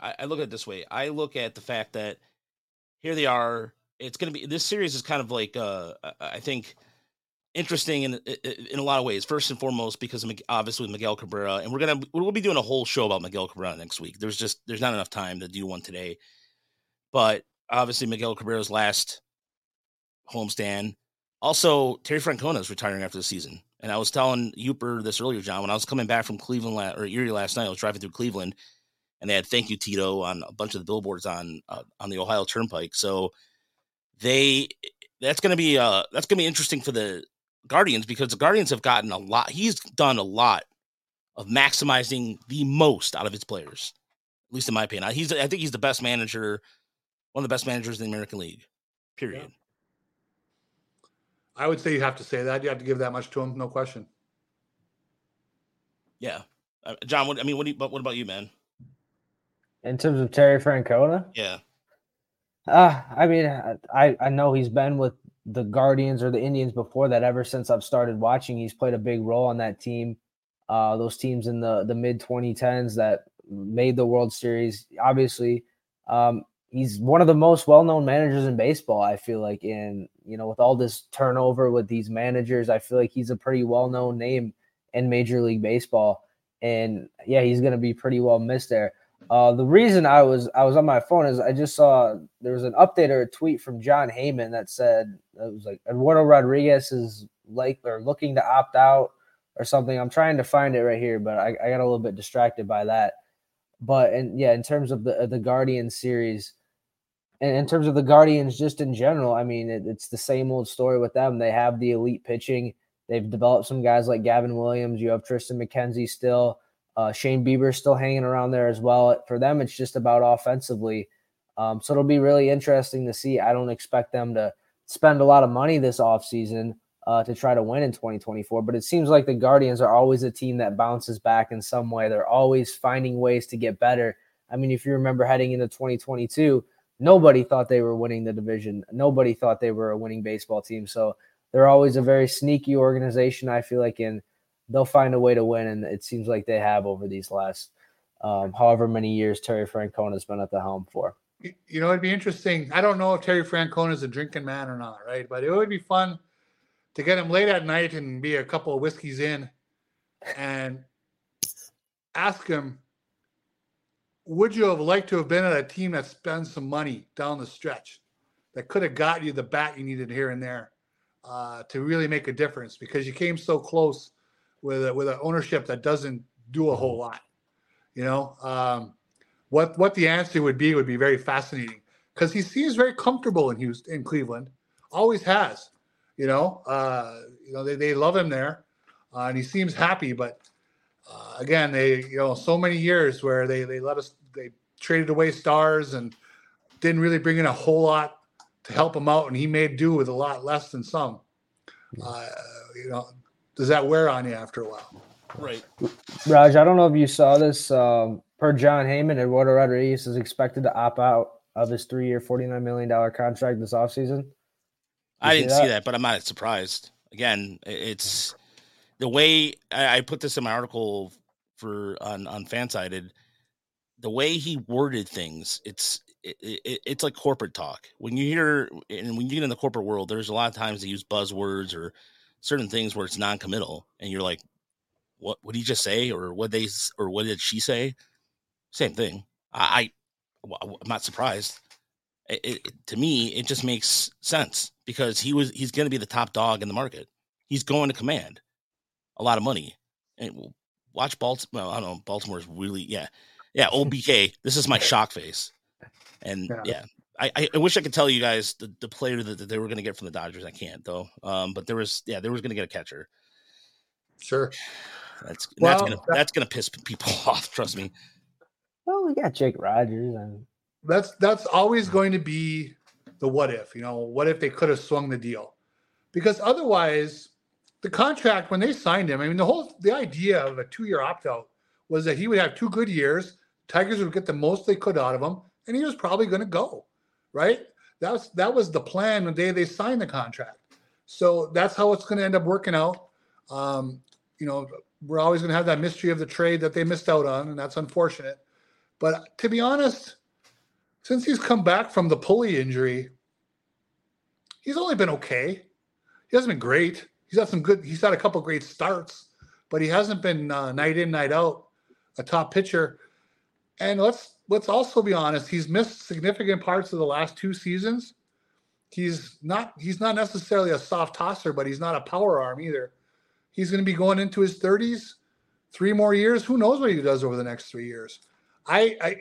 I I look at it this way. I look at the fact that here they are. It's going to be this series is kind of like uh I- I think interesting in in a lot of ways. First and foremost, because of obviously Miguel Cabrera, and we're gonna we'll be doing a whole show about Miguel Cabrera next week. There's just there's not enough time to do one today, but obviously Miguel Cabrera's last homestand. Also, Terry Francona is retiring after the season. And I was telling Yooper this earlier, John, when I was coming back from Cleveland la- or Erie last night, I was driving through Cleveland and they had thank you Tito on a bunch of the billboards on uh, on the Ohio Turnpike. So they that's going to be uh that's going to be interesting for the Guardians because the Guardians have gotten a lot. He's done a lot of maximizing the most out of his players. At least in my opinion. He's I think he's the best manager, one of the best managers in the American League. Period. I would say you have to say that. You have to give that much to him, no question. Yeah. Uh, John, what I mean, what do you, but what about you, man? In terms of Terry Francona, Yeah. uh, I mean, I, I know he's been with the Guardians or the Indians before that. Ever since I've started watching, he's played a big role on that team. Uh, those teams in the the mid 2010s that made the World Series. Obviously, um, he's one of the most well known managers in baseball. I feel like, in you know, with all this turnover with these managers, I feel like he's a pretty well known name in Major League Baseball. And yeah, he's going to be pretty well missed there. Uh, the reason I was I was on my phone is I just saw there was an update or a tweet from Jon Heyman that said it was like Eduardo Rodriguez is like or looking to opt out or something. I'm trying to find it right here, but I, I got a little bit distracted by that. But and yeah, in terms of the the Guardians series, and in terms of the Guardians just in general, I mean it, it's the same old story with them. They have the elite pitching. They've developed some guys like Gavin Williams. You have Triston McKenzie still. Uh, Shane Bieber still hanging around there as well. For them, it's just about offensively. Um, so it'll be really interesting to see. I don't expect them to spend a lot of money this offseason uh, to try to win in 2024, but it seems like the Guardians are always a team that bounces back in some way. They're always finding ways to get better. I mean, if you remember heading into 2022, nobody thought they were winning the division. Nobody thought they were a winning baseball team. So they're always a very sneaky organization, I feel like, in they'll find a way to win, and it seems like they have over these last um, however many years Terry Francona has been at the helm for. You know, it'd be interesting. I don't know if Terry Francona is a drinking man or not, right? But it would be fun to get him late at night and be a couple of whiskeys in and ask him, would you have liked to have been at a team that spends some money down the stretch that could have got you the bat you needed here and there uh, to really make a difference because you came so close with a, with an ownership that doesn't do a whole lot. You know, um, what what the answer would be would be very fascinating because he seems very comfortable in Houston, in Cleveland, always has. You know, uh, you know they, they love him there, uh, and he seems happy. But uh, again, they you know so many years where they they let us they traded away stars and didn't really bring in a whole lot to help him out, and he made do with a lot less than some. Uh, you know, does that wear on you after a while? Right. Raj, I don't know if you saw this. Um, per Jon Heyman, Eduardo Rodriguez is expected to opt out of his three-year, $49 million contract this offseason. I didn't see that, but I'm not surprised. Again, it's the way I, I put this in my article for on on Fansided. The way he worded things, it's it, it, it's like corporate talk. When you hear and when you get in the corporate world, there's a lot of times they use buzzwords or certain things where it's non-committal, and you're like, "What? What did he just say? Or what they? Or what did she say?" Same thing. I, I I'm not surprised. It, it, to me, it just makes sense because he was he's going to be the top dog in the market. He's going to command a lot of money. And watch Baltimore. Well, I don't know. Baltimore's really yeah, yeah. OBK. this is my shock face. And yeah, yeah I, I wish I could tell you guys the, the player that, that they were going to get from the Dodgers. I can't though. Um, but there was yeah, there was going to get a catcher. Sure. That's well, that's gonna that's gonna piss people off. Trust me. Well, we got Jake Rogers and that's that's always going to be the what if. You know, what if they could have swung the deal? Because otherwise, the contract when they signed him, I mean, the whole the idea of a two-year opt-out was that he would have two good years. Tigers would get the most they could out of him, and he was probably going to go. Right? That was that was the plan the day they signed the contract. So that's how it's going to end up working out. Um, you know, we're always going to have that mystery of the trade that they missed out on, and that's unfortunate. But to be honest, since he's come back from the pulley injury, he's only been okay. He hasn't been great. He's had some good. He's had a couple great starts, but he hasn't been uh, night in, night out, a top pitcher. And let's let's also be honest. He's missed significant parts of the last two seasons. He's not he's not necessarily a soft tosser, but he's not a power arm either. He's going to be going into his 30s, three more years. Who knows what he does over the next three years? I, I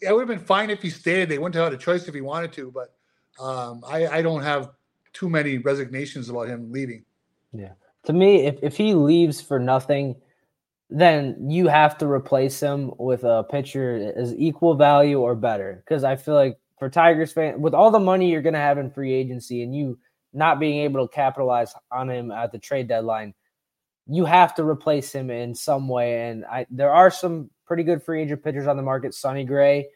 it would have been fine if he stayed. They wouldn't have had a choice if he wanted to, but um, I, I don't have too many resignations about him leaving. Yeah. To me, if, if he leaves for nothing, then you have to replace him with a pitcher as equal value or better. Because I feel like for Tigers fan, with all the money you're going to have in free agency and you not being able to capitalize on him at the trade deadline, you have to replace him in some way. And I there are some pretty good free agent pitchers on the market. Sonny Gray,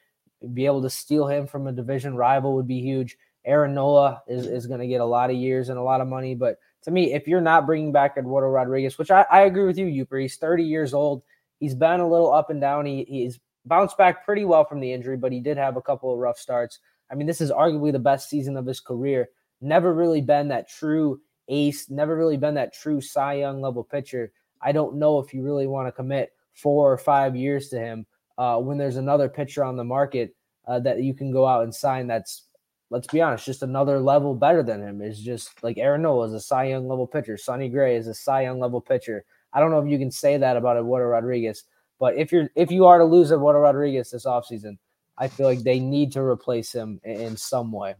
be able to steal him from a division rival would be huge. Aaron Nola is, is going to get a lot of years and a lot of money. But to me, if you're not bringing back Eduardo Rodriguez, which I, I agree with you, Yooper, he's 30 years old. He's been a little up and down. He, he's bounced back pretty well from the injury, but he did have a couple of rough starts. I mean, this is arguably the best season of his career. Never really been that true ace, never really been that true Cy Young level pitcher. I don't know if you really want to commit four or five years to him uh, when there's another pitcher on the market uh, that you can go out and sign that's let's be honest, just another level better than him. Is just like Aaron Nola is a Cy Young level pitcher. Sonny Gray is a Cy Young level pitcher. I don't know if you can say that about Eduardo Rodriguez, but if you're if you are to lose Eduardo Rodriguez this offseason, I feel like they need to replace him in, in some way.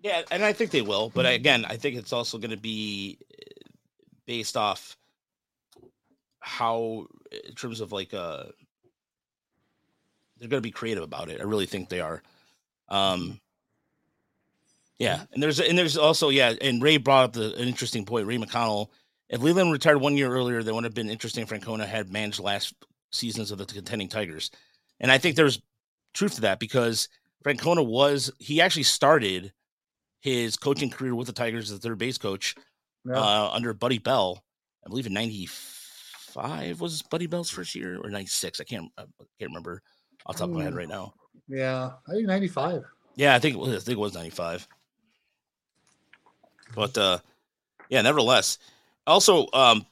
Yeah, and I think they will. But again, I think it's also going to be uh, based off how in terms of like uh they're going to be creative about it. I really think they are. Um yeah, and there's and there's also yeah, and Ray brought up the, an interesting point. Ray McConnell, if Leyland retired one year earlier, that would have been interesting. Francona had managed last seasons of the contending Tigers, and I think there's truth to that because Francona was he actually started his coaching career with the Tigers as a third base coach yeah. uh, under Buddy Bell, I believe in 95 was Buddy Bell's first year or 96. I can't I can't remember off the top of my head right now. Yeah, I think 95. Yeah, I think it was, I think it was 95. But uh yeah, nevertheless. Also, um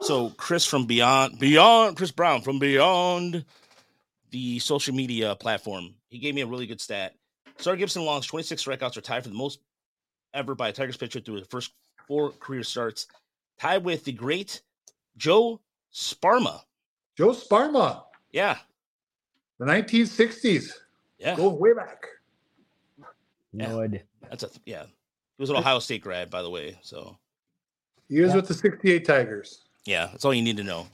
so Chris from Beyond Beyond Chris Brown from Beyond the social media platform, he gave me a really good stat. Sawyer Gipson Long's 26 strikeouts are tied for the most ever by a Tigers pitcher through the first four career starts, tied with the great Joe Sparma. Joe Sparma. Yeah. The 1960s. Yeah. Go way back. No yeah. idea. That's a yeah. He was an Ohio State grad, by the way. So he was yeah. with the 68 Tigers. Yeah, that's all you need to know.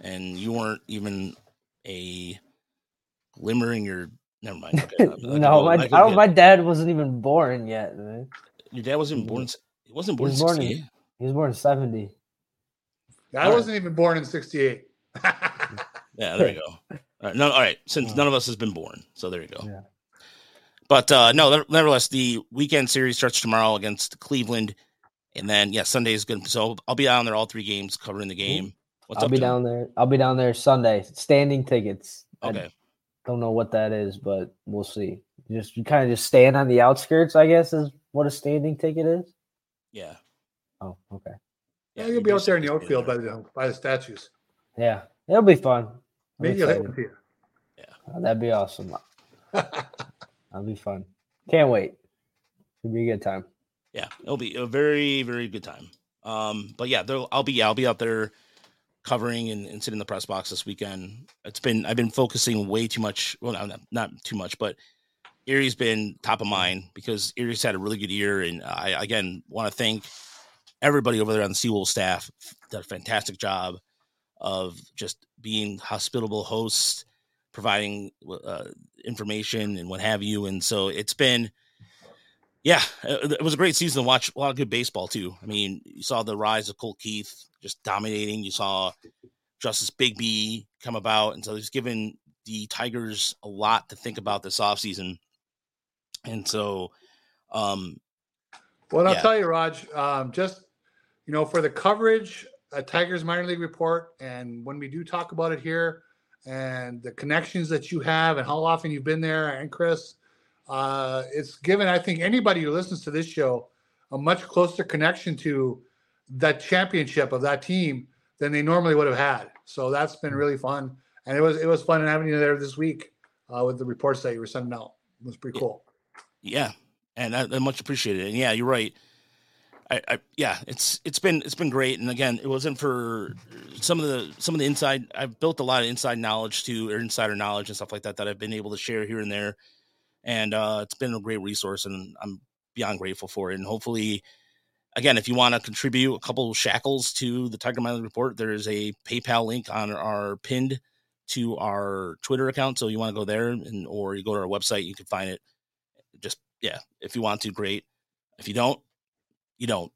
And you weren't even a glimmer in your never mind. Okay, no, my, I, my dad wasn't even born yet. Man. Your dad wasn't born. He wasn't born. He was born, in, he was born in 70. I wasn't even born in '68. Yeah, there you go. All right, no, all right. Since none of us has been born, so there you go. Yeah. But uh, no, nevertheless, the weekend series starts tomorrow against Cleveland, and then yeah, Sunday is good. So I'll be down there all three games covering the game. What's I'll up, be John? down there. I'll be down there Sunday. Standing tickets. I Okay, don't know what that is, but we'll see. You Just you kind of just stand on the outskirts, I guess, is what a standing ticket is. yeah, Oh, okay. Yeah, yeah. you'll be out there in the outfield by the by the statues. Yeah, it'll be fun. I'm Maybe you'll hit excited. one to you. Oh, that'd be awesome. That'll be fun. Can't wait. It'll be a good time. Yeah, it'll be a very, very good time. Um, but yeah, I'll be I'll be out there covering and, and sitting in the press box this weekend. It's been I've been focusing way too much. Well, not not too much, but Erie's been top of mind because Erie's had a really good year, and I again want to thank everybody over there on the Seawolf staff. Did a fantastic job of just being hospitable hosts, providing uh, information and what have you. And so it's been yeah, it it was a great season to watch. A lot of good baseball too. I mean, you saw the rise of Colt Keith just dominating. You saw Justice Bigbie come about, and so he's given the Tigers a lot to think about this offseason. And so, um, Well, I'll tell you, Raj, um, just you know, for the coverage, a Tigers minor league report, and when we do talk about it here, and the connections that you have, and how often you've been there, and Chris, uh, it's given I think anybody who listens to this show a much closer connection to that championship of that team than they normally would have had. So that's been really fun, and it was it was fun having you there this week uh, with the reports that you were sending out. It was pretty cool. yeah, and I, I much appreciated. And yeah, you're right. I, I yeah, it's it's been it's been great. And again, it wasn't for some of the some of the inside. I've built a lot of inside knowledge too, or insider knowledge and stuff like that that I've been able to share here and there. And uh, it's been a great resource, and I'm beyond grateful for it. And hopefully, again, if you want to contribute a couple shackles to the Tiger Mile Report, there is a PayPal link on our pinned to our Twitter account. So you want to go there, and or you go to our website, you can find it. Just yeah, if you want to, great. If you don't, you don't.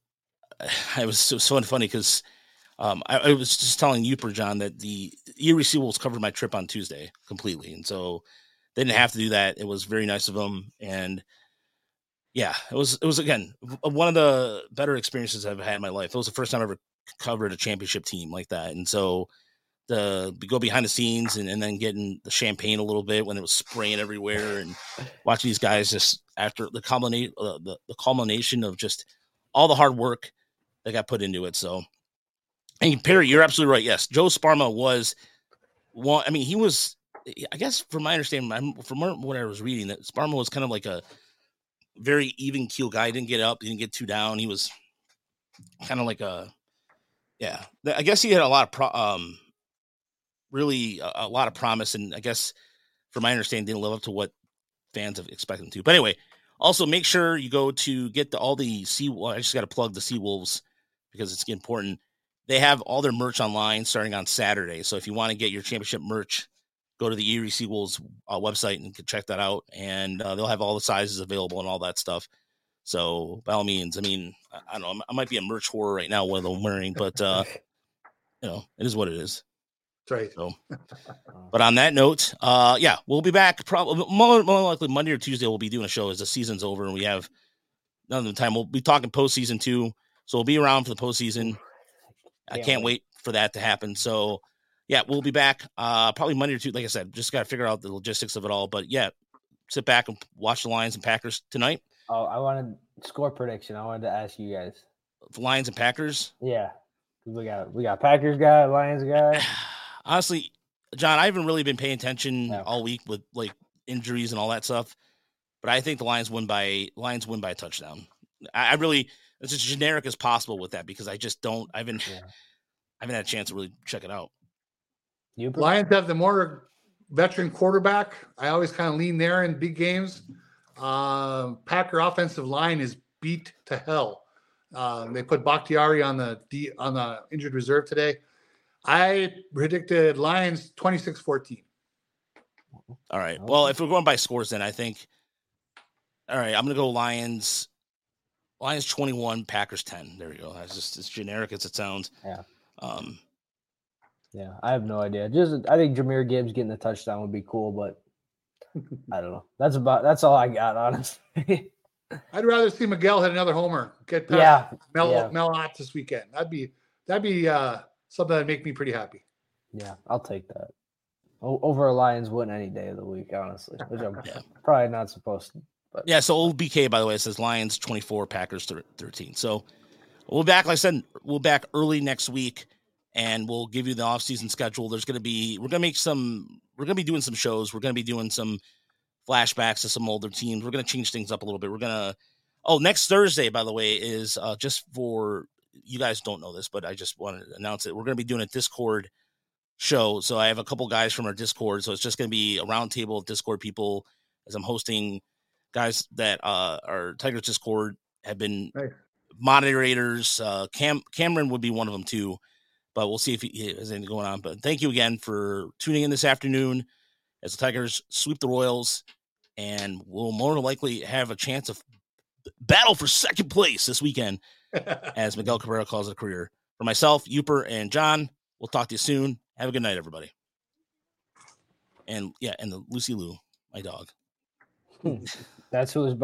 I was so, so funny because um, I, I was just telling Yooper John that the Seawolves covered my trip on Tuesday completely, and so they didn't have to do that. It was very nice of them, and yeah, it was it was again one of the better experiences I've had in my life. It was the first time I ever covered a championship team like that, and so the go behind the scenes and, and then getting the champagne a little bit when it was spraying everywhere and watching these guys just after the culminate uh, the, the culmination of just all the hard work that got put into it. So, and Perry, you're absolutely right. Yes, Joe Sparma was one. I mean, he was. I guess from my understanding, from what I was reading, that Sparma was kind of like a very even keel guy. He didn't get up, he didn't get too down. He was kind of like a, yeah. I guess he had a lot of pro, um, really a, a lot of promise, and I guess from my understanding, didn't live up to what fans have expected him to. But anyway, also make sure you go to get the, all the sea. Well, I just got to plug the Sea Wolves because it's important. They have all their merch online starting on Saturday. So if you want to get your championship merch, go to the Erie Seawolves uh, website and can check that out. And uh, they'll have all the sizes available and all that stuff. So by all means, I mean, I, I don't know, I might be a merch whore right now, one of them wearing, but uh, you know, it is what it is. That's right. So, but on that note, uh, yeah, we'll be back probably more, more likely Monday or Tuesday. We'll be doing a show as the season's over and we have none of the time. We'll be talking postseason too, so we'll be around for the postseason. I Can't can't wait. wait for that to happen. So, yeah, we'll be back uh, probably Monday or Tuesday. Like I said, just got to figure out the logistics of it all. But yeah, sit back and watch the Lions and Packers tonight. Oh, I wanted score prediction. I wanted to ask you guys. The Lions and Packers. Yeah, we got we got Packers guy, Lions guy. Honestly, John, I haven't really been paying attention No. all week with like injuries and all that stuff. But I think the Lions win by Lions win by a touchdown. I, I really it's as generic as possible with that because I just don't. I haven't Yeah. I haven't had a chance to really check it out. You Lions have the more veteran quarterback. I always kind of lean there in big games. Um, Packer offensive line is beat to hell. Um, they put Bakhtiari on the D, on the injured reserve today. I predicted Lions 26-14. All right. Well, if we're going by scores, then I think. All right, I'm gonna go Lions. Lions 21, Packers 10. There you go. That's just as generic as it sounds. Yeah. Um. Yeah, I have no idea. Just I think Jahmyr Gibbs getting the touchdown would be cool, but I don't know. That's about that's all I got, honestly. I'd rather see Miguel hit another homer. Get past yeah, Mel yeah. Mel Ott this weekend. That'd be that'd be uh, something that'd make me pretty happy. yeah, I'll take that. O- over a Lions win any day of the week, honestly, which I'm Yeah. probably not supposed to. But Yeah, so old BK, by the way, it says Lions 24, Packers 13. So we'll be back, like I said, we'll be back early next week and we'll give you the off-season schedule. There's going to be, we're going to make some, we're going to be doing some shows. We're going to be doing some flashbacks to some older teams. We're going to change things up a little bit. We're going to, oh, next Thursday, by the way, is uh, just for, you guys don't know this, but I just wanted to announce it. We're going to be doing a Discord show. So I have a couple guys from our Discord. So it's just going to be a roundtable of Discord people as I'm hosting guys that uh are Tigers Discord have been moderators. Uh Cam Cameron would be one of them too, but we'll see if he has anything going on. But thank you again for tuning in this afternoon as the Tigers sweep the Royals, and we'll more than likely have a chance of battle for second place this weekend, as Miguel Cabrera calls it a career. For myself, Yooper, and John, we'll talk to you soon. Have a good night, everybody. And yeah, and the Lucy Lou, my dog. that's who was